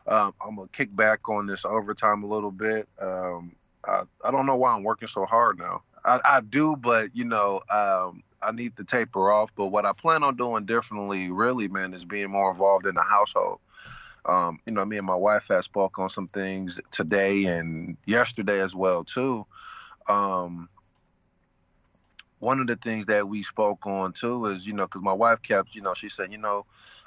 Um, I'm gonna kick back on this overtime a little bit. Um, I, I don't know why I'm working so hard now. I, I do, but you know, um, I need to taper off. But what I plan on doing differently, really, man, is being more involved in the household. Um, you know, me and my wife have spoke on some things today and yesterday as well too. Um, one of the things that we spoke on too is, you know, because my wife kept, you know, she said, you know,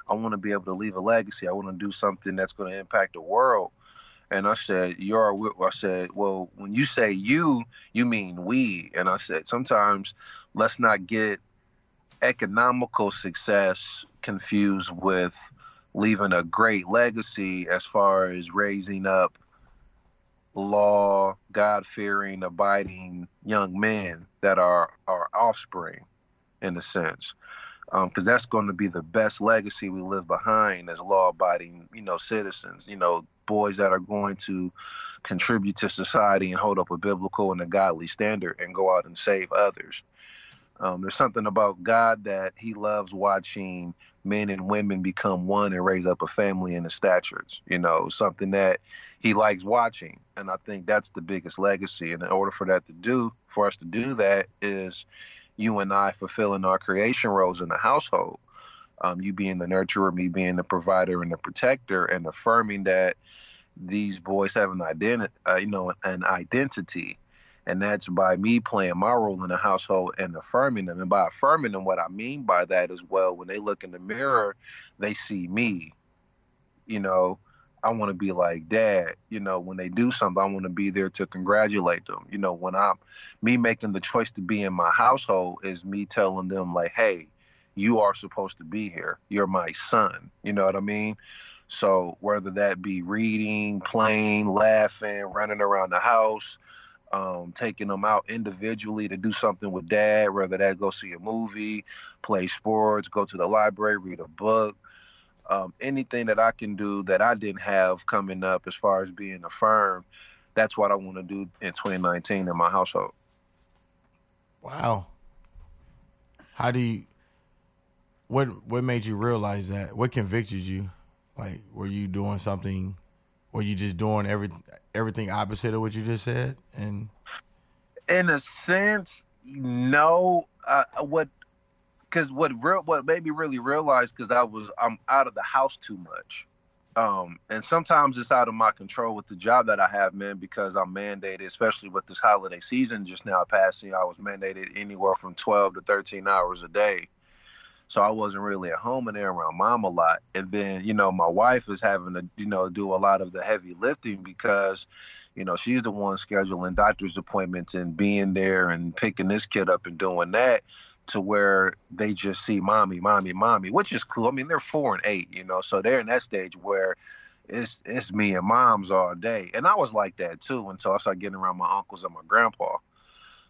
I want to be able to leave a legacy. I want to do something that's going to impact the world. And I said, "You're." I said, "Well, when you say you, you mean we." And I said, "Sometimes let's not get economical success confused with leaving a great legacy as far as raising up law, God fearing, abiding young men that are our offspring, in a sense, because um, that's going to be the best legacy we live behind as law abiding, you know, citizens. You know, boys that are going to contribute to society and hold up a biblical and a godly standard and go out and save others. Um, there's something about God that He loves watching men and women become one and raise up a family in the statures. You know, something that He likes watching, and I think that's the biggest legacy. And in order for that to do, for us to do that, is you and I fulfilling our creation roles in the household. Um, you being the nurturer, me being the provider and the protector, and affirming that these boys have an identity, uh, you know, an identity and that's by me playing my role in the household and affirming them. And by affirming them, what I mean by that is, well, when they look in the mirror, they see me. You know, I want to be like dad. You know, when they do something, I want to be there to congratulate them. You know, when I'm me making the choice to be in my household is me telling them like, hey, you are supposed to be here. You're my son. You know what I mean? So whether that be reading, playing, laughing, running around the house, um, taking them out individually to do something with dad, whether that go see a movie, play sports, go to the library, read a book, um, anything that I can do that I didn't have coming up as far as being a firm, That's what I want to do in 2019 in my household. Wow. How do you? What What made you realize that? What convicted you? Like, were you doing something Were you just doing every everything opposite of what you just said? And in a sense, no. Uh, what? Because what real what made me really realize because I was I'm out of the house too much. Um, and sometimes it's out of my control with the job that I have, man, because I'm mandated, especially with this holiday season just now passing. I was mandated anywhere from 12 to 13 hours a day. So I wasn't really at home and there around mom a lot. And then, you know, my wife is having to, you know, do a lot of the heavy lifting because, you know, she's the one scheduling doctor's appointments and being there and picking this kid up and doing that to where they just see mommy, mommy, mommy, which is cool. I mean, they're four and eight, you know, so they're in that stage where it's it's me and moms all day. And I was like that too until I started getting around my uncles and my grandpa.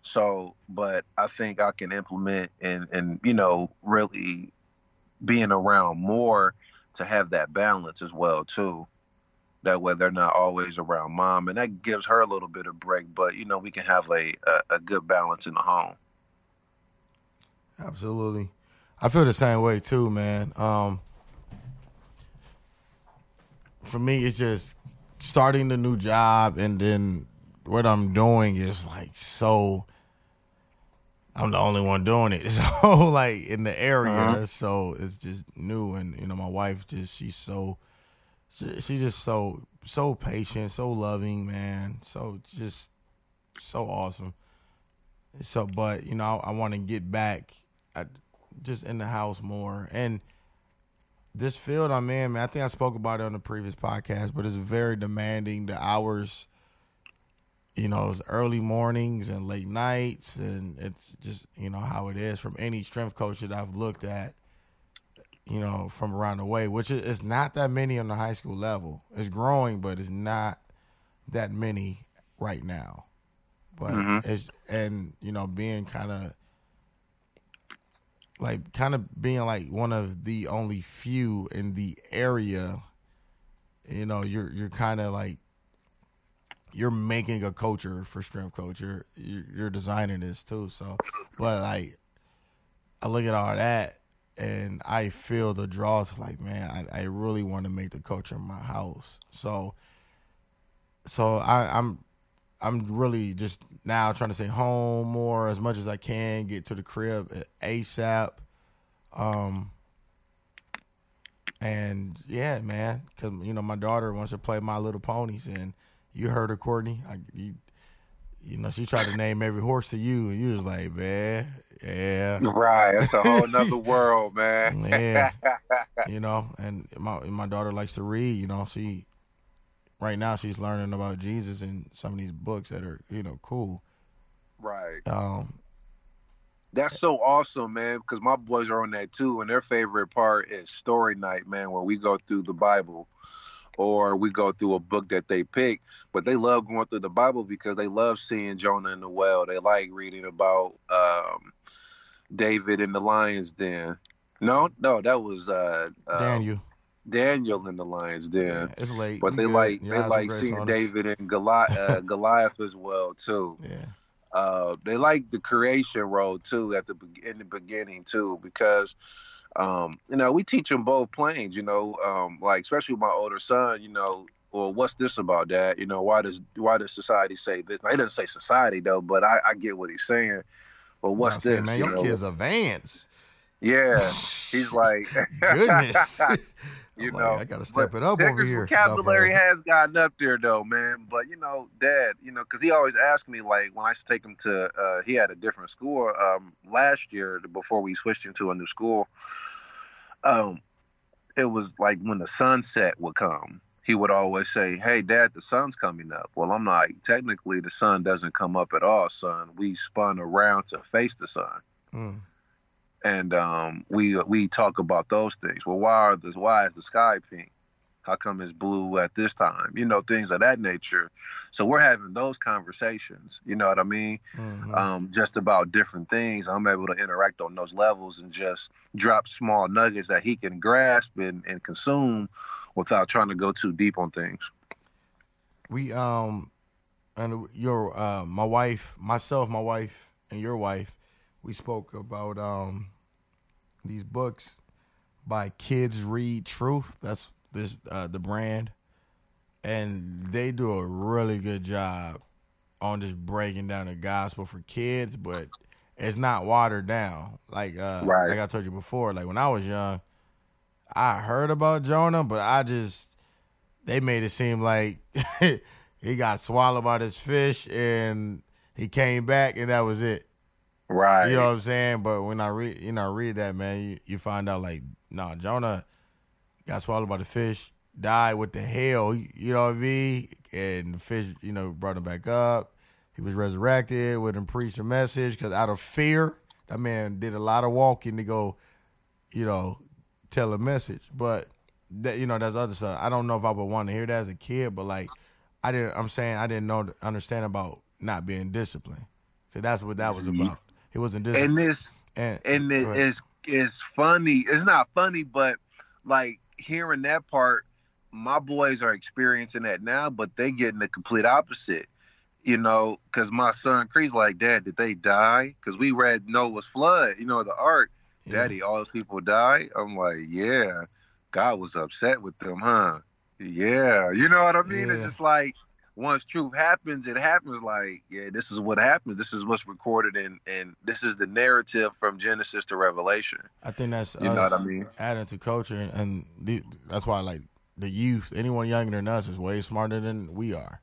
So, but I think I can implement and and you know really being around more to have that balance as well too. That way they're not always around mom, and that gives her a little bit of break. But you know we can have a a, a good balance in the home. Absolutely, I feel the same way too, man. Um, for me, it's just starting the new job and then what I'm doing is like so. I'm the only one doing it, so like in the area, uh-huh. so it's just new, and you know my wife just she's so, she's just so so patient, so loving, man, so just so awesome. So, but you know I, I want to get back, at, just in the house more, and this field I'm in, man. I think I spoke about it on the previous podcast, but it's very demanding. The hours you know, it's early mornings and late nights, and it's just you know how it is from any strength coach that I've looked at, you know, from around the way. Which is it's not that many on the high school level. It's growing, but it's not that many right now. But mm-hmm. it's and you know being kind of like kind of being like one of the only few in the area. You know, you're you're kind of like you're making a culture for strength coach. You're you're designing this too. So, but like, I look at all that, and I feel the draws. Like, man, I, I really want to make the culture my house. So, so I, I'm I'm really just now trying to stay home more as much as I can, get to the crib ASAP. Um, and yeah, man, because you know my daughter wants to play My Little Ponies, and you heard her, Courtney. I, you, you know, she tried to name every horse to you, and you was like, man, yeah, right. It's a whole nother world, man. yeah, you know, and my my daughter likes to read. You know, she right now she's learning about Jesus and some of these books that are you know cool. Right. Um, that's so awesome, man. Because my boys are on that too, and their favorite part is story night, man, where we go through the Bible or we go through a book that they pick. But they love going through the Bible because they love seeing Jonah in the well. They like reading about um, David in the lion's den. No, no, that was uh, uh, Daniel. Daniel in the lion's den. Yeah, it's late, but they like they like seeing David and Goliath, uh, Goliath as well too. Yeah. Uh, they like the creation role too at the in the beginning too because um, you know we teach them both planes. You know, um, like especially my older son. You know, well, what's this about, that? You know, why does why does society say this? Now, he doesn't say society though, but I, I get what he's saying. But what's this? man, your know? kids advance. Yeah, he's like goodness. you I'm know, I gotta step it up over here. Vocabulary has gotten up there though, man. But you know, Dad, you know, because he always asked me like when I used to take him to, uh, he had a different school um, last year before we switched into a new school. Um, it was like when the sunset would come, he would always say, "Hey, Dad, the sun's coming up." Well, I'm like, technically, the sun doesn't come up at all, son. We spun around to face the sun. Mm and um, we we talk about those things. Well, why are the why is the sky pink? How come it's blue at this time? You know, things of that nature. So we're having those conversations. You know what I mean? Mm-hmm. Um, just about different things. I'm able to interact on those levels and just drop small nuggets that he can grasp and, and consume without trying to go too deep on things. We um, and your uh, my wife, myself, my wife, and your wife we spoke about um, these books by Kids Read Truth. That's this uh, the brand, and they do a really good job on just breaking down the gospel for kids, but it's not watered down. Like uh, right. like I told you before, like when I was young, I heard about Jonah, but I just they made it seem like he got swallowed by this fish and he came back and that was it. Right. You know what I'm saying? But when I read, you know, read that man, you, you find out like, no, nah, Jonah got swallowed by the fish, died with the hell. You know what I mean? And the fish, you know, brought him back up. He was resurrected, with him preach a message because out of fear, that man did a lot of walking to go, you know, tell a message. But that, you know, that's other stuff. I don't know if I would want to hear that as a kid, but like, I didn't. I'm saying I didn't know understand about not being disciplined. Cause that's what that was mm-hmm. about. It wasn't this. And this and, and it is is funny. It's not funny, but like hearing that part, my boys are experiencing that now, but they getting the complete opposite. You know, because my son Cree's like, Dad, did they die? Because we read Noah's flood. You know, the ark. Yeah. Daddy, all those people die. I'm like, yeah. God was upset with them, huh? Yeah. You know what I mean? Yeah. It's just like once truth happens, it happens like, yeah, this is what happened. This is what's recorded and and this is the narrative from Genesis to Revelation. I think that's you know what I mean. Adding to culture and, and the, that's why like the youth, anyone younger than us is way smarter than we are.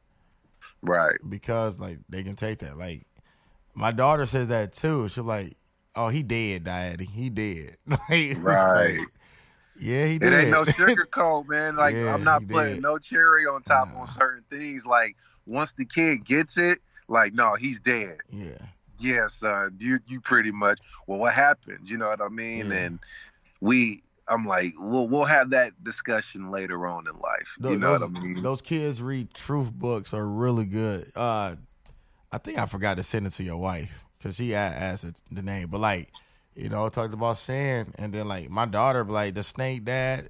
Right. Because like they can take that. Like my daughter says that too. She's like, "Oh, he dead, daddy. He dead." like, right. Like, yeah, he did. It ain't no sugar coat, man. Like yeah, I'm not putting did. no cherry on top nah. on certain things. Like once the kid gets it, like no, he's dead. Yeah. Yeah, son. You you pretty much. Well, what happened? You know what I mean? Yeah. And we, I'm like, we'll we'll have that discussion later on in life. you know those, what I mean? Those kids read truth books are really good. Uh, I think I forgot to send it to your wife because she asked the name, but like you know, talked about sin, and then like my daughter be like the snake dad,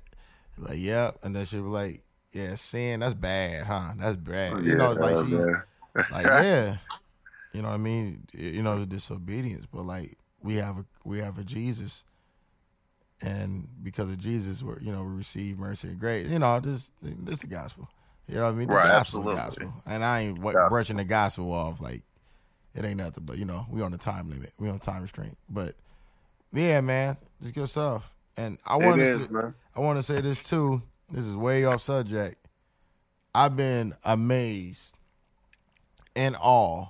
like yep, and then she be like, yeah, sin, that's bad, huh? That's bad. Yeah, you know, it's like she, like yeah, you know what I mean? You know, it's disobedience, but like we have a we have a Jesus, and because of Jesus, we're you know we receive mercy and grace. You know, this this the gospel. You know what I mean? The Right, gospel, absolutely. gospel. And I ain't Gospel. brushing the gospel off like it ain't nothing. But you know, we on the time limit. We on time restraint. But yeah, man, it's good stuff. And I want to. I want to say this too. This is way off subject. I've been amazed in awe.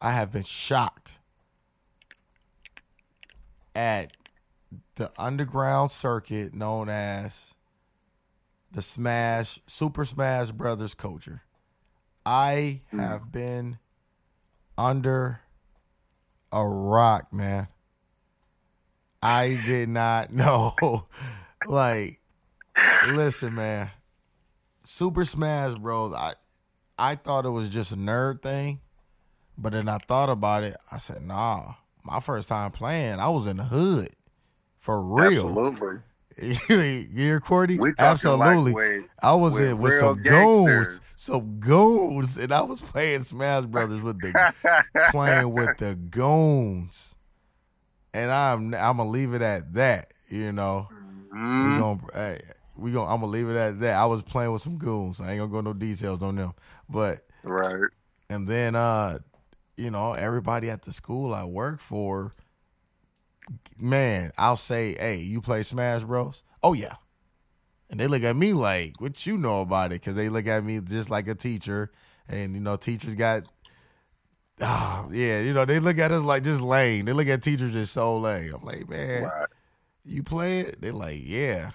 I have been shocked at the underground circuit known as the Smash Super Smash Brothers culture. I have been under a rock, man. I did not know. like, listen, man. Super Smash Bros. I I thought it was just a nerd thing, but then I thought about it. I said, nah. My first time playing, I was in the hood, for real. Absolutely. You're Cordy? Absolutely. like with, I was with in with some goons, some goons, and I was playing Smash Brothers with the playing with the goons, and I'm I'm gonna leave it at that. You know, we Mhm. gonna hey, we gonna I'm gonna leave it at that. I was playing with some goons. I ain't gonna go no details on them, but Right. and then uh, you know, everybody at the school I work for, man, I'll say, hey, you play Smash Bros? Oh yeah. And they look at me like, what you know about it? Because they look at me just like a teacher. And, you know, teachers got, ah, yeah, you know, they look at us like just lame. They look at teachers just so lame. I'm like, man, Right. you play it? They're like, yeah.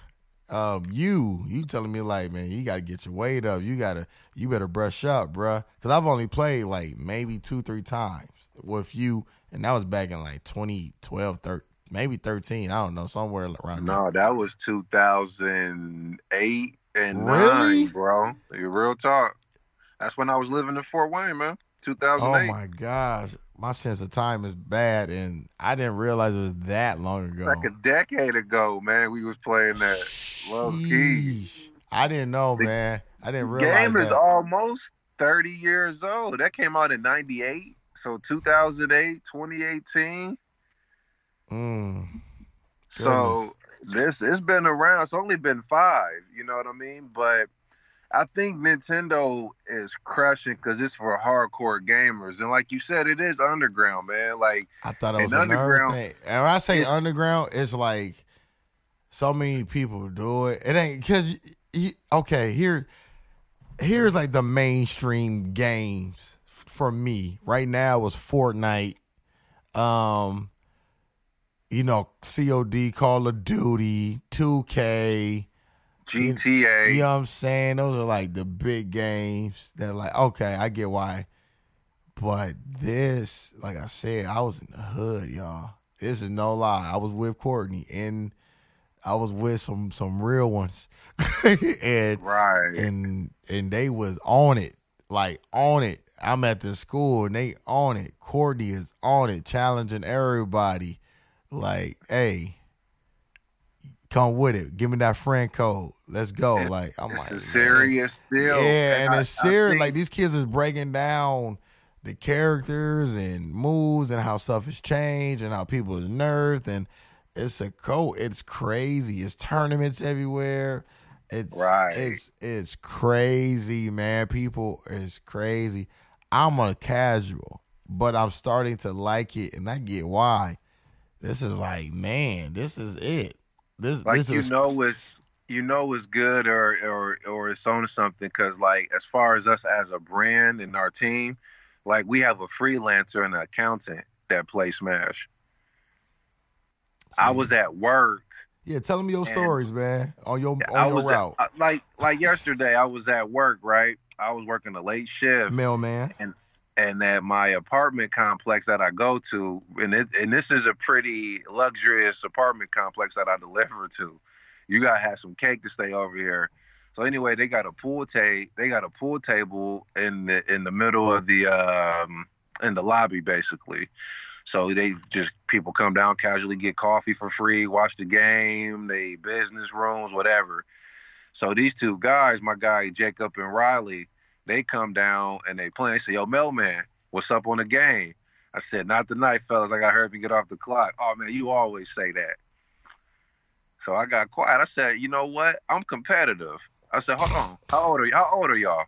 Um, you, you telling me like, man, you got to get your weight up. You got to, you better brush up, bruh. Because I've only played like maybe two, three times with you. And that was back in like 2012, 13, maybe 13. I don't know, somewhere around there. No, that was 2008 and Really? 9, bro. You real talk. That's when I was living in Fort Wayne, man. Oh my gosh. My sense of time is bad. And I didn't realize it was that long ago. Like a decade ago, man. We was playing that. Low key. Sheesh. I didn't know, The man. I didn't realize Game is that. almost 30 years old. That came out in 98. So 2008, 2018. Mm. So this it's been around. It's only been five. You know what I mean? But I think Nintendo is crushing because it's for hardcore gamers, and like you said, it is underground, man. Like I thought it was another underground- thing. And when I say It's- underground, it's like so many people do it. It ain't because okay. Here, here's like the mainstream games for me right now was Fortnite, um, you know, COD, Call of Duty, Two K. GTA. You know what I'm saying? Those are like the big games that like, okay, I get why. But this, like I said, I was in the hood, y'all. This is no lie. I was with Courtney and I was with some some real ones. and Right. and and they was on it. Like on it. I'm at the school and they on it. Courtney is on it, challenging everybody. Like, hey, come with it. Give me that friend code. Let's go. It- like I'm It's like a serious deal. Yeah, and I- it's I serious. think- like these kids is breaking down the characters and moves and how stuff has changed and how people is nerfed and it's a co it's crazy. It's tournaments everywhere. It's Right. it's it's crazy, man. People is crazy. I'm a casual, but I'm starting to like it and I get why. This is like, man, this is it. This like this you is know it's you know it's good or or or it's on to something because like as far as us as a brand and our team like we have a freelancer and an accountant that play smash i was at work Yeah, tell me your stories, man. On your on i your was at, route. uh, like like yesterday i was at work right i was working a late shift Mailman. and at my apartment complex that I go to, and it and this is a pretty luxurious apartment complex that I deliver to. You gotta have some cake to stay over here. So anyway, they got a pool table. They got a pool table in the in the middle of the um in the lobby basically. So they just people come down casually, get coffee for free, watch the game, they business rooms, whatever. So these two guys, my guy Jacob and Riley, they come down and they play. They say, "Yo, Mailman, what's up on the game?" I said, "Not tonight, fellas. I got to hurry up and get off the clock." Oh man, you always say that. So I got quiet. I said, you know what? I'm competitive. I said, hold on. How old are you? How old are y'all?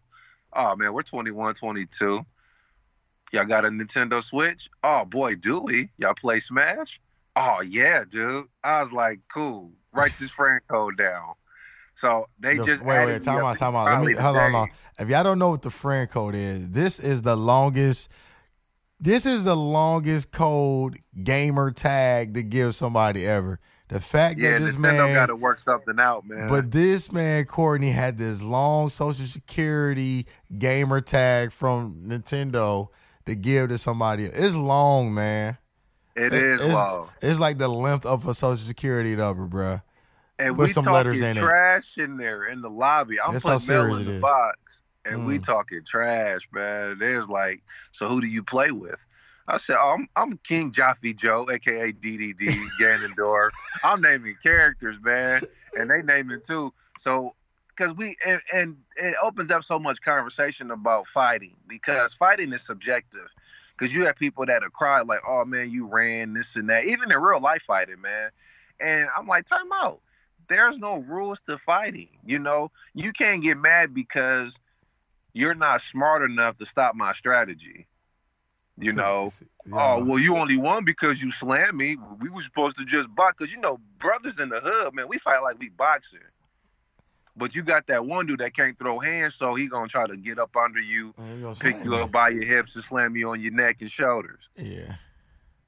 Oh man, we're 21, 22. Y'all got a Nintendo Switch? Oh boy, do we? Y'all play Smash? Oh yeah, dude. I was like, cool. Write this friend code down. So they The- just wait, wait, time out, time out. Let me hold on, hold on. If y'all don't know what the friend code is, this is the longest. This is the longest code gamer tag to give somebody ever. The fact Yeah, that this Nintendo man, got to work something out, man. but this man Courtney had this long Social Security gamer tag from Nintendo to give to somebody. It's long, man. it it- is it's- long. It's like the length of a Social Security number, bruh. And put we some letters in it. trash in there in the lobby. I'm That's putting mail in the is. box, and we Mm. talking trash, man. There's like, so who do you play with? I said, oh, I'm, I'm King Jaffe Joe, aka DDD Ganondorf. I'm naming characters, man, and they naming too. So, because we and, and it opens up so much conversation about fighting because fighting is subjective. Because you have people that are cried like, "Oh man, you ran this and that," even in real life fighting, man. And I'm like, time out. There's no rules to fighting. You know, you can't get mad because you're not smart enough to stop my strategy. You know, oh well, you only won because you slammed me. We were supposed to just box because you know, brothers in the hood, man, we fight like we boxing. But you got that one dude that can't throw hands, so he gonna try to get up under you, pick you up by your hips, and slam you on your neck and shoulders. Yeah.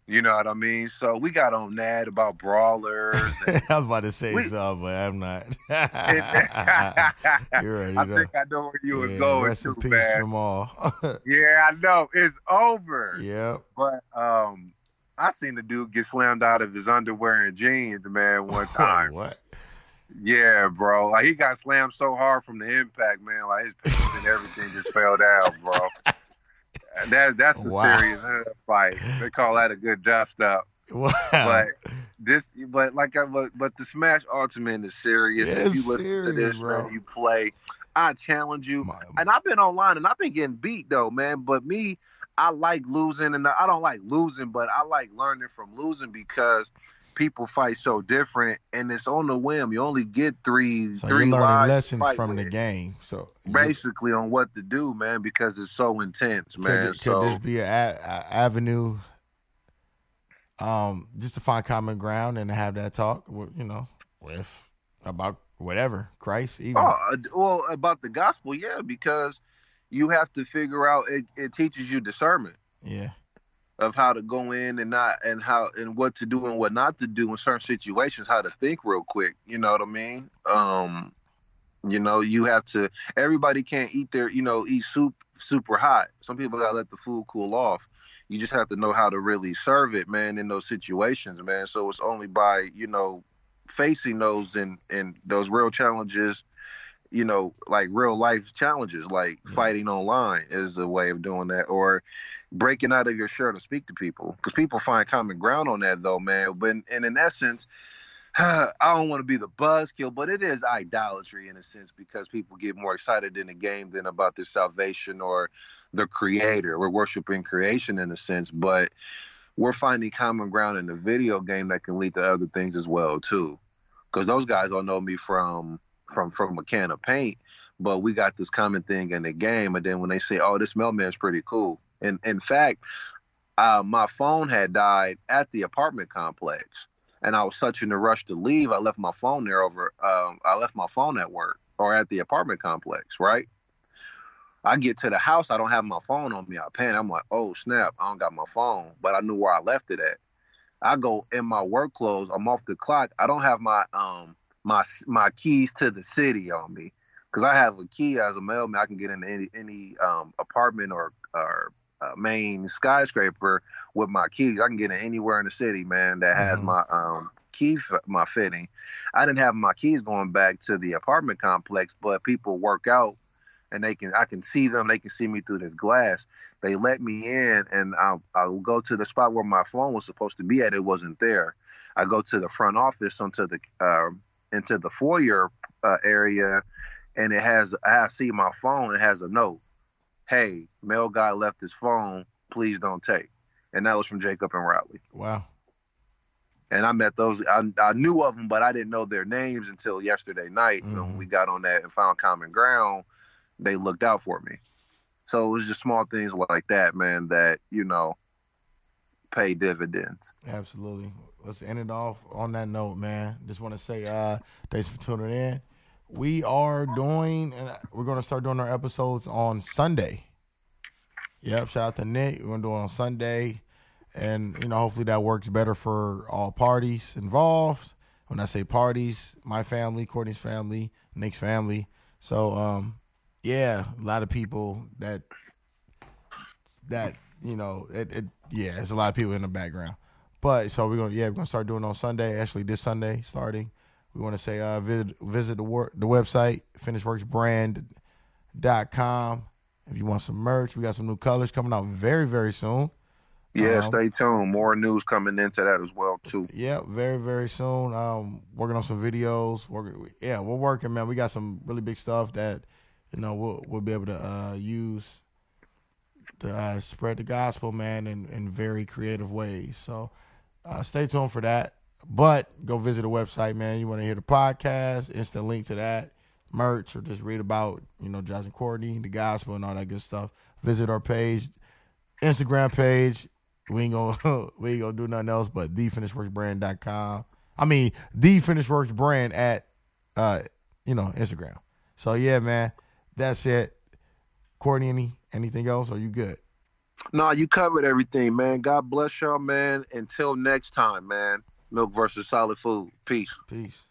You know what I mean? So we got on that about brawlers. And, I was about to say We- something, but I'm not. You're right. you know. think I know where you Yeah, going rest in peace, man. Jamal. Yeah, I know it's over. yep. But um, I seen the dude get slammed out of his underwear and jeans, man, one time. what? yeah, bro. Like he got slammed so hard from the impact, man. Like his pants and everything just fell down, bro. That that's a Wow. serious fight. They call that a good dust up. Wow. But this, but like, I, but, but the Smash Ultimate is serious. Yeah, if you listen to this, bro. man, you play. I challenge you. My- And I've been online and I've been getting beat though, man. But me, I like losing, and I don't like losing, but I like learning from losing because people fight so different, and it's on the whim. You only get three, so three lessons from the game. So basically on what to do, man, because it's so intense, man. could so this be an a- a- avenue, um, just to find common ground and have that talk? with, You know, with about whatever Christ, even. Oh, uh, well, about the gospel, yeah, because you have to figure out. It, it teaches you discernment Yeah. Of how to go in and not, and how and what to do and what not to do in certain situations. How to think real quick. You know what I mean? Um, you know, you have to. Everybody can't eat their, you know, eat soup super hot. Some people gotta let the food cool off. You just have to know how to really serve it, man, in those situations, man. So it's only by you know facing those and and those real challenges you know like real life challenges like Yeah. fighting online is a way of doing that or breaking out of your shirt to speak to people because people find common ground on that though man but and in essence I don't want to be the buzzkill, but it is idolatry in a sense because people get more excited in the game than about their salvation or the creator. We're worshiping creation in a sense, but we're finding common ground in the video game that can lead to other things as well too. Because those guys all know me from from from a can of paint, but we got this common thing in the game. And then when they say, "Oh, this mailman's pretty cool," and in fact, uh, my phone had died at the apartment complex, and I was such in a rush to leave, I left my phone there over. Um, I left my phone at work or at the apartment complex, right? I get to the house, I don't have my phone on me. I panic. I'm like, oh snap, I don't got my phone, but I knew where I left it at. I go in my work clothes. I'm off the clock. I don't have my um my my keys to the city on me because I have a key as a mailman. I can get into any any um, apartment or or uh, main skyscraper with my keys. I can get in anywhere in the city, man. That has Mhm. my um key f- my fitting. I didn't have my keys going back to the apartment complex, but people work out and they can I can see them. They can see me through this glass. They let me in, and I'll I'll go to the spot where my phone was supposed to be at. It wasn't there. I go to the front office onto the uh, into the foyer uh, area, and it has I see my phone. It has a note. Hey, mail guy left his phone. Please don't take. And that was from Jacob and Riley. Wow. and I met those. I, I knew of them, but I didn't know their names until yesterday night mm-hmm. when we got on that and found common ground. They looked out for me. So it was just small things like that, man. That you know pay dividends. Absolutely. Let's end it off on that note, man. Just want to say uh, thanks for tuning in. We are doing, and we're going to start doing our episodes on Sunday. Yep. Shout out to Nick. We're going to do it on Sunday and you know hopefully that works better for all parties involved when i say parties my family courtney's family nick's family so um yeah a lot of people that that you know it, it yeah it's a lot of people in the background but so we're gonna yeah we're gonna start doing on sunday actually this sunday starting we want to say uh visit visit the work the website finishedworksbrand.com if you want some merch we got some new colors coming out very very soon yeah, um, stay tuned. More news coming into that as well too. Yeah, very very soon. Um, working on some videos. Working, yeah, we're working, man. We got some really big stuff that you know we'll we'll be able to uh, use to uh, spread the gospel, man, in in very creative ways. So uh, stay tuned for that. But go visit the website, man. You want to hear the podcast? Instant link to that merch, or just read about you know Josh and Courtney, the gospel, and all that good stuff. Visit our page, Instagram page we ain't gonna we ain't gonna do nothing else but thefinishedworksbrand.com. I mean the brand at uh you know Instagram. So yeah, man, that's it. Courtney, any anything else? Are you good? No, you covered everything, man. God bless y'all, man. Until next time, man. Milk versus solid food. Peace. Peace.